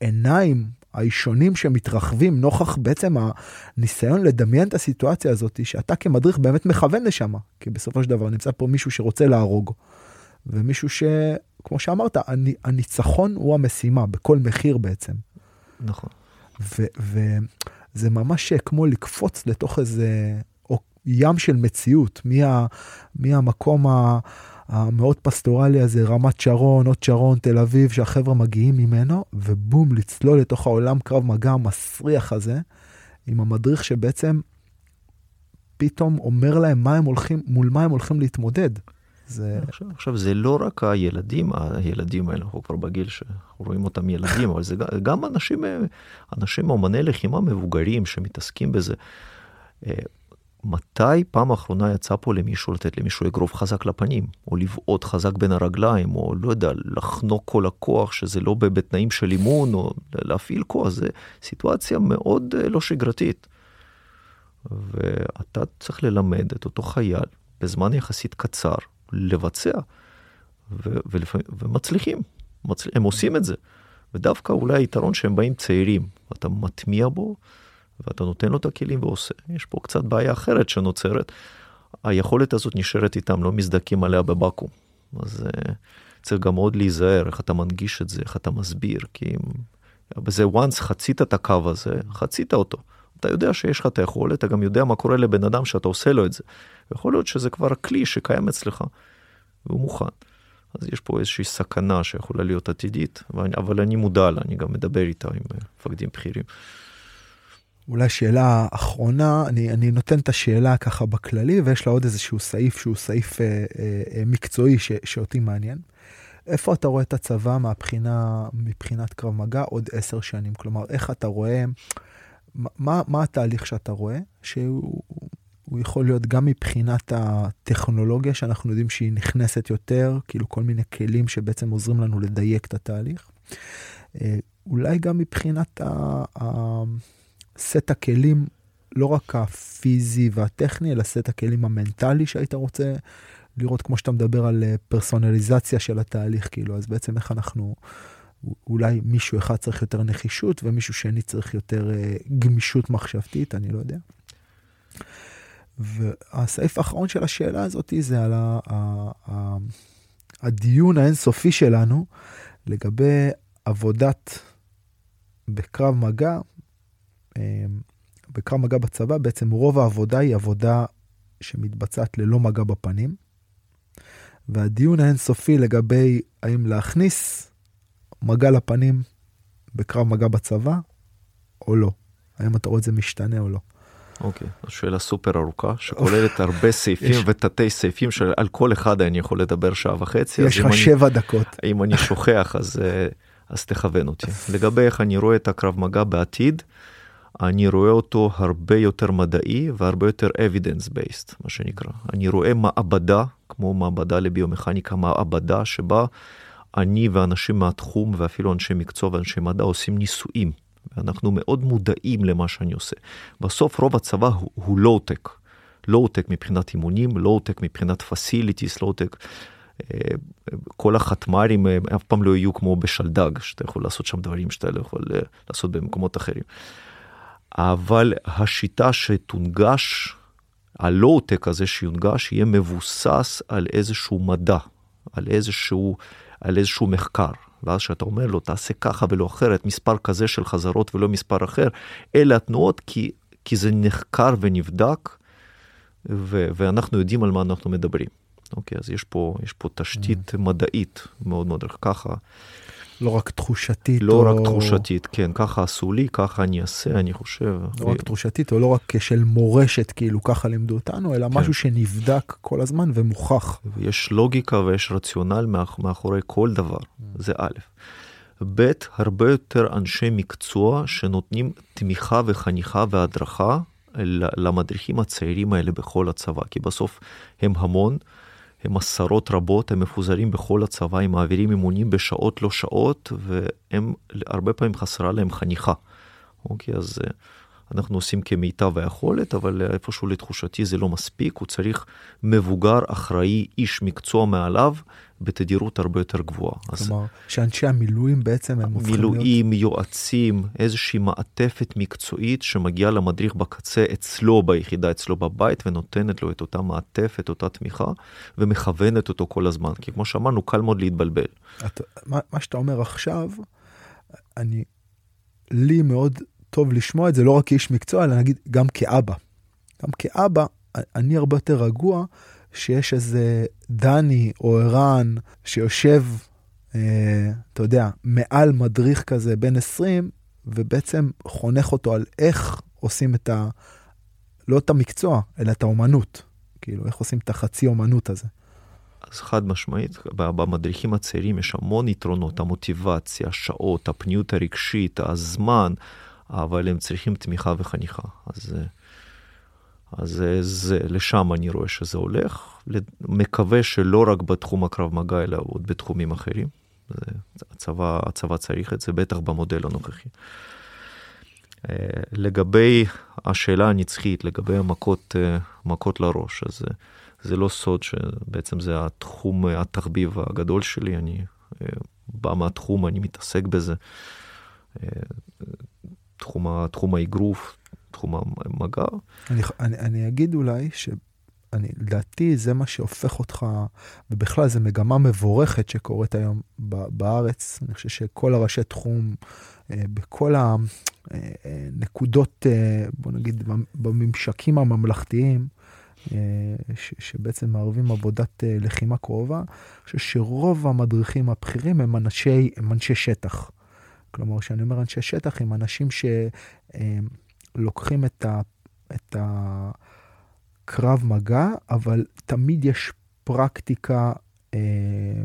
B: והעיניים האישונים שמתרחבים נוכח בעצם הניסיון לדמיין את הסיטואציה הזאת, שאתה כמדריך באמת מכוון לשם, כי בסופו של דבר נמצא פה מישהו שרוצה להרוג, ומישהו ש... כמו שאמרת, הניצחון הוא המשימה, בכל מחיר בעצם.
C: נכון.
B: וזה ממש כמו לקפוץ לתוך איזה ים של מציאות, מה, מהמקום ה... המאוד פסטורלי הזה, רמת שרון, עוד שרון, תל אביב, שהחבר'ה מגיעים ממנו, ובום, לצלול לתוך העולם קרב מגע המסריח הזה, עם המדריך שבעצם פתאום אומר להם מה הם הולכים, מול מה הם הולכים להתמודד.
C: זה... עכשיו, עכשיו זה לא רק הילדים, הילדים האלה, אנחנו כבר בגיל שרואים אותם ילדים, אבל זה גם אנשים, אנשים אומני לחימה מבוגרים שמתעסקים בזה. מתי פעם אחרונה יצא פה למישהו לתת למישהו אגרוף חזק לפנים, או לבעוט חזק בין הרגליים, או לא יודע, לחנוק כל הכוח, שזה לא בתנאים של אימון, או להפעיל כוח, זה סיטואציה מאוד אה, לא שגרתית. ואתה צריך ללמד את אותו חייל בזמן יחסית קצר לבצע, ו- ולפעמים, ומצליחים, מצל... הם עושים את זה. ודווקא אולי היתרון שהם באים צעירים, אתה מטמיע בו, ואתה נותן לו את הכלים ועושה. יש פה קצת בעיה אחרת שנוצרת. היכולת הזאת נשארת איתם, לא מזדקים עליה בבקו"ם. אז uh, צריך גם מאוד להיזהר איך אתה מנגיש את זה, איך אתה מסביר, כי אם... בזה once חצית את הקו הזה, חצית אותו. אתה יודע שיש לך את היכולת, אתה גם יודע מה קורה לבן אדם שאתה עושה לו את זה. יכול להיות שזה כבר כלי שקיים אצלך, והוא מוכן. אז יש פה איזושהי סכנה שיכולה להיות עתידית, אבל אני מודע לה, אני גם מדבר איתה עם אה, מפקדים בכירים.
B: אולי שאלה אחרונה, אני, אני נותן את השאלה ככה בכללי, ויש לה עוד איזשהו סעיף שהוא סעיף אה, אה, מקצועי ש, שאותי מעניין. איפה אתה רואה את הצבא מהבחינה, מבחינת קרב מגע עוד עשר שנים? כלומר, איך אתה רואה, מה, מה התהליך שאתה רואה, שהוא יכול להיות גם מבחינת הטכנולוגיה, שאנחנו יודעים שהיא נכנסת יותר, כאילו כל מיני כלים שבעצם עוזרים לנו לדייק את התהליך. אה, אולי גם מבחינת ה... סט הכלים, לא רק הפיזי והטכני, אלא סט הכלים המנטלי שהיית רוצה לראות, כמו שאתה מדבר על אה, פרסונליזציה של התהליך, כאילו, אז בעצם איך אנחנו, אולי מישהו אחד צריך יותר נחישות ומישהו שני צריך יותר uh, גמישות מחשבתית, אני לא יודע. והסעיף האחרון של השאלה הזאת זה על ה, ה, ה, הדיון האינסופי שלנו לגבי עבודת בקרב מגע בקרב מגע בצבא, בעצם רוב העבודה היא עבודה שמתבצעת ללא מגע בפנים. והדיון האינסופי לגבי האם להכניס מגע לפנים בקרב מגע בצבא או לא. האם אתה רואה את זה משתנה או לא.
C: אוקיי, okay, שאלה סופר ארוכה שכוללת (laughs) הרבה סעיפים ותתי סעיפים שעל כל אחד אני יכול לדבר שעה וחצי.
B: יש לך שבע דקות.
C: אם אני שוכח אז, אה, אז תכוון אותי. (laughs) לגבי איך אני רואה את הקרב מגע בעתיד, אני רואה אותו הרבה יותר מדעי והרבה יותר evidence based, מה שנקרא. אני רואה מעבדה, כמו מעבדה לביומכניקה, מעבדה שבה אני ואנשים מהתחום ואפילו אנשי מקצוע ואנשי מדע עושים ניסויים. ואנחנו מאוד מודעים למה שאני עושה. בסוף רוב הצבא הוא, הוא לואו-טק. לואו-טק מבחינת אימונים, לואו-טק מבחינת facilities, לואו-טק. כל החטמ"רים אף פעם לא יהיו כמו בשלדג, שאתה יכול לעשות שם דברים שאתה לא יכול אה, לעשות במקומות אחרים. אבל השיטה שתונגש, הלואו-טק הזה שיונגש, יהיה מבוסס על איזשהו מדע, על איזשהו, על איזשהו מחקר. ואז כשאתה אומר לו, תעשה ככה ולא אחרת, מספר כזה של חזרות ולא מספר אחר, אלה התנועות כי, כי זה נחקר ונבדק, ו, ואנחנו יודעים על מה אנחנו מדברים. אוקיי, אז יש פה, יש פה תשתית mm. מדעית מאוד מאוד ככה.
B: לא רק תחושתית.
C: לא או... רק תחושתית, כן, ככה עשו לי, ככה אני אעשה, אני חושב.
B: לא רק תחושתית, או לא רק של מורשת, כאילו ככה לימדו אותנו, אלא כן. משהו שנבדק כל הזמן ומוכח.
C: יש לוגיקה ויש רציונל מאח... מאחורי כל דבר, זה א'. ב', הרבה יותר אנשי מקצוע שנותנים תמיכה וחניכה והדרכה למדריכים הצעירים האלה בכל הצבא, כי בסוף הם המון. הם עשרות רבות, הם מפוזרים בכל הצבא, הם מעבירים אימונים בשעות לא שעות, והם הרבה פעמים חסרה להם חניכה. אוקיי, אז אה, אנחנו עושים כמיטב היכולת, אבל איפשהו לתחושתי זה לא מספיק, הוא צריך מבוגר, אחראי, איש מקצוע מעליו, בתדירות הרבה יותר גבוהה.
B: כלומר, אז... שאנשי המילואים בעצם הם
C: הופכים להיות... מילואים, יועצים, איזושהי מעטפת מקצועית שמגיעה למדריך בקצה אצלו ביחידה, אצלו בבית, ונותנת לו את אותה מעטפת, אותה תמיכה, ומכוונת אותו כל הזמן. כי כמו שאמרנו, קל מאוד להתבלבל.
B: את, מה, מה שאתה אומר עכשיו, אני, לי מאוד טוב לשמוע את זה, לא רק כאיש מקצוע, אלא נגיד גם כאבא. גם כאבא, אני הרבה יותר רגוע שיש איזה דני או ערן שיושב, אה, אתה יודע, מעל מדריך כזה בן 20, ובעצם חונך אותו על איך עושים את ה... לא את המקצוע, אלא את האומנות. כאילו, איך עושים את החצי אומנות הזה.
C: אז חד משמעית, במדריכים הצעירים יש המון יתרונות, המוטיבציה, השעות, הפניות הרגשית, הזמן, אבל הם צריכים תמיכה וחניכה. אז, אז זה, לשם אני רואה שזה הולך. מקווה שלא רק בתחום הקרב מגע, אלא עוד בתחומים אחרים. זה, הצבא, הצבא צריך את זה, בטח במודל הנוכחי. אה, לגבי השאלה הנצחית, לגבי המכות אה, מכות לראש, אז זה לא סוד שבעצם זה התחום, התחביב הגדול שלי. אני בא מהתחום, אני מתעסק בזה. אה, תחום, תחום האגרוף, תחום המגע.
B: אני, אני, אני אגיד אולי ש... אני, לדעתי זה מה שהופך אותך, ובכלל זו מגמה מבורכת שקורית היום בארץ. אני חושב שכל הראשי תחום, אה, בכל הנקודות, בוא נגיד, בממשקים הממלכתיים, ש, שבעצם מערבים עבודת לחימה קרובה, אני חושב שרוב המדריכים הבכירים הם אנשי, הם אנשי שטח. כלומר, כשאני אומר אנשי שטח, הם אנשים שלוקחים את, ה, את הקרב מגע, אבל תמיד יש פרקטיקה אה,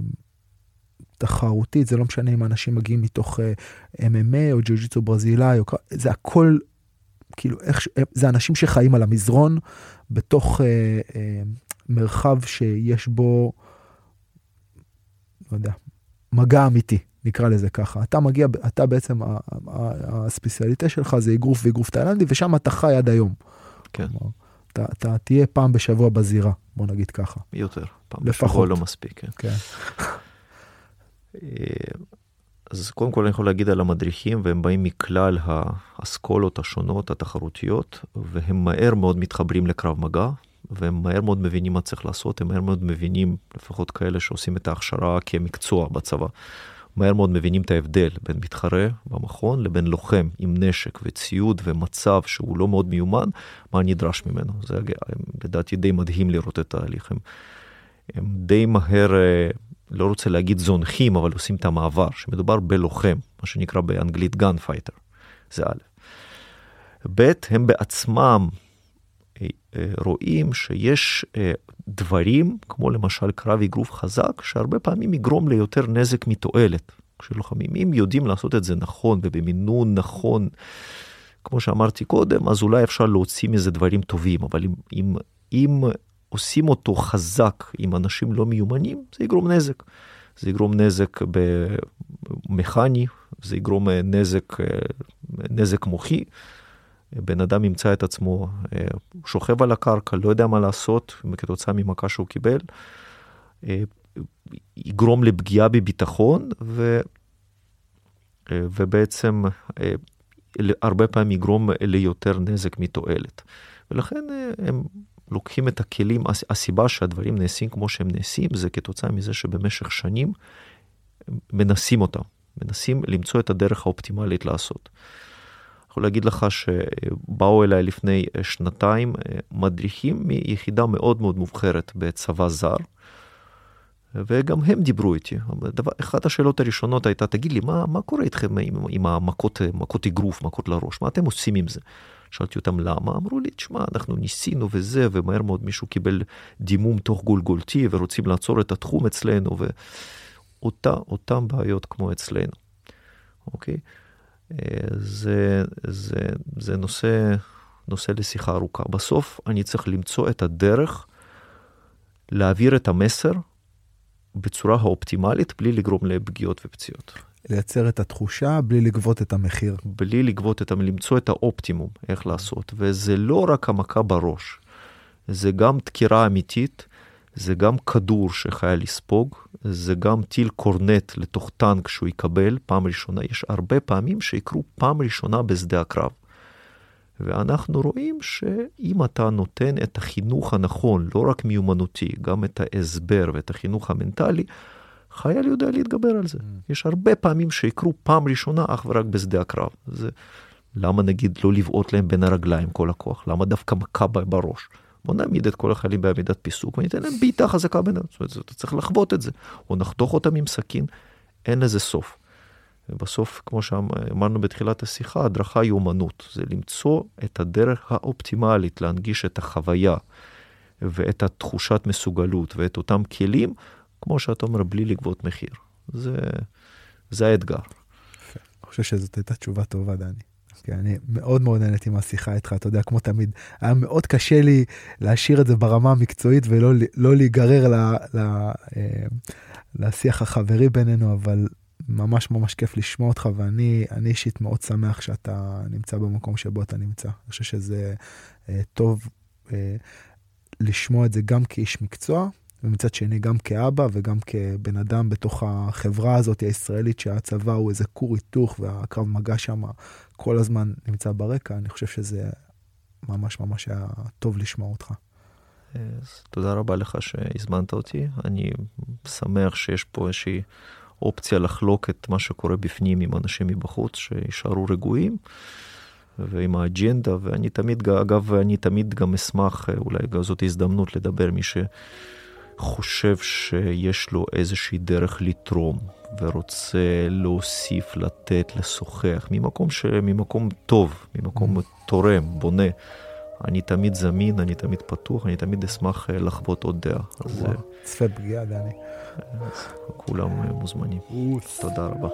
B: תחרותית, זה לא משנה אם אנשים מגיעים מתוך אה, MMA או ג'ו-ג'יצו ברזילאי, או, זה הכל, כאילו, איך, זה אנשים שחיים על המזרון בתוך אה, אה, מרחב שיש בו, לא יודע, מגע אמיתי. נקרא לזה ככה. אתה מגיע, אתה בעצם, הספציאליטה שלך זה אגרוף ואגרוף תאילנדי, ושם אתה חי עד היום.
C: כן.
B: כלומר, אתה, אתה תהיה פעם בשבוע בזירה, בוא נגיד ככה.
C: יותר, פעם
B: לפחות.
C: בשבוע לא מספיק, כן.
B: כן.
C: אה, אז קודם כל אני יכול להגיד על המדריכים, והם באים מכלל האסכולות השונות, התחרותיות, והם מהר מאוד מתחברים לקרב מגע, והם מהר מאוד מבינים מה צריך לעשות, הם מהר מאוד מבינים, לפחות כאלה שעושים את ההכשרה כמקצוע בצבא. מהר מאוד מבינים את ההבדל בין מתחרה במכון לבין לוחם עם נשק וציוד ומצב שהוא לא מאוד מיומן, מה נדרש ממנו. זה לדעתי די מדהים לראות את ההליך. הם, הם די מהר, אה, לא רוצה להגיד זונחים, אבל עושים את המעבר, שמדובר בלוחם, מה שנקרא באנגלית gun fighter, זה א'. ב', הם בעצמם רואים שיש דברים, כמו למשל קרב אגרוף חזק, שהרבה פעמים יגרום ליותר נזק מתועלת. כשלוחמים, אם יודעים לעשות את זה נכון ובמינון נכון, כמו שאמרתי קודם, אז אולי אפשר להוציא מזה דברים טובים, אבל אם, אם, אם עושים אותו חזק עם אנשים לא מיומנים, זה יגרום נזק. זה יגרום נזק מכני, זה יגרום נזק, נזק מוחי. בן אדם ימצא את עצמו אה, שוכב על הקרקע, לא יודע מה לעשות כתוצאה ממכה שהוא קיבל, אה, יגרום לפגיעה בביטחון ו, אה, ובעצם הרבה פעמים יגרום ליותר נזק מתועלת. ולכן הם לוקחים את הכלים, הסיבה שהדברים נעשים כמו שהם נעשים זה כתוצאה מזה שבמשך שנים מנסים אותם, מנסים למצוא את הדרך האופטימלית לעשות. יכול להגיד לך שבאו אליי לפני אה, שנתיים אה, מדריכים מיחידה מאוד מאוד מובחרת בצבא זר, וגם הם דיברו איתי. דבר, אחת השאלות הראשונות הייתה, תגיד לי, מה, מה קורה איתכם עם, עם המכות, מכות אגרוף, מכות לראש, מה אתם עושים עם זה? שאלתי אותם למה, אמרו לי, תשמע, אנחנו ניסינו וזה, ומהר מאוד מישהו קיבל דימום תוך גולגולתי, ורוצים לעצור את התחום אצלנו, ואותן בעיות כמו אצלנו, אוקיי? זה, זה, זה נושא, נושא לשיחה ארוכה. בסוף אני צריך למצוא את הדרך להעביר את המסר בצורה האופטימלית בלי לגרום לפגיעות ופציעות.
B: לייצר את התחושה בלי לגבות את המחיר.
C: בלי לגבות את, למצוא את האופטימום, איך לעשות. וזה לא רק המכה בראש, זה גם דקירה אמיתית, זה גם כדור שחייל לספוג, זה גם טיל קורנט לתוך טנק שהוא יקבל פעם ראשונה. יש הרבה פעמים שיקרו פעם ראשונה בשדה הקרב. ואנחנו רואים שאם אתה נותן את החינוך הנכון, לא רק מיומנותי, גם את ההסבר ואת החינוך המנטלי, חייל יודע להתגבר על זה. Mm. יש הרבה פעמים שיקרו פעם ראשונה אך ורק בשדה הקרב. זה, למה נגיד לא לבעוט להם בין הרגליים כל הכוח? למה דווקא מכה בראש? בוא נעמיד את כל החיילים בעמידת פיסוק וניתן להם בעיטה חזקה ביניהם. זאת אומרת, אתה צריך לחוות את זה. או נחתוך אותם עם סכין, אין לזה סוף. ובסוף, כמו שאמרנו בתחילת השיחה, הדרכה היא אומנות. זה למצוא את הדרך האופטימלית להנגיש את החוויה ואת התחושת מסוגלות ואת אותם כלים, כמו שאתה אומר, בלי לגבות מחיר. זה, זה האתגר.
B: אני חושב שזאת הייתה תשובה טובה, דני. כי אני מאוד מאוד נהניתי מהשיחה איתך, אתה יודע, כמו תמיד, היה מאוד קשה לי להשאיר את זה ברמה המקצועית ולא לא להיגרר ל, ל, אה, לשיח החברי בינינו, אבל ממש ממש כיף לשמוע אותך, ואני אישית מאוד שמח שאתה נמצא במקום שבו אתה נמצא. אני חושב שזה אה, טוב אה, לשמוע את זה גם כאיש מקצוע, ומצד שני גם כאבא וגם כבן אדם בתוך החברה הזאת הישראלית שהצבא הוא איזה כור היתוך והקרב מגע שם כל הזמן נמצא ברקע, אני חושב שזה ממש ממש היה טוב לשמוע אותך.
C: אז תודה רבה לך שהזמנת אותי, אני שמח שיש פה איזושהי אופציה לחלוק את מה שקורה בפנים עם אנשים מבחוץ שישארו רגועים. ועם האג'נדה, ואני תמיד, אגב, אני תמיד גם אשמח, אולי זאת הזדמנות לדבר מי שחושב שיש לו איזושהי דרך לתרום ורוצה להוסיף, לתת, לשוחח, ממקום, ש... ממקום טוב, ממקום mm. תורם, בונה. אני תמיד זמין, אני תמיד פתוח, אני תמיד אשמח לחוות עוד דעה.
B: צפה פגיעה, דני.
C: כולם מוזמנים. תודה רבה.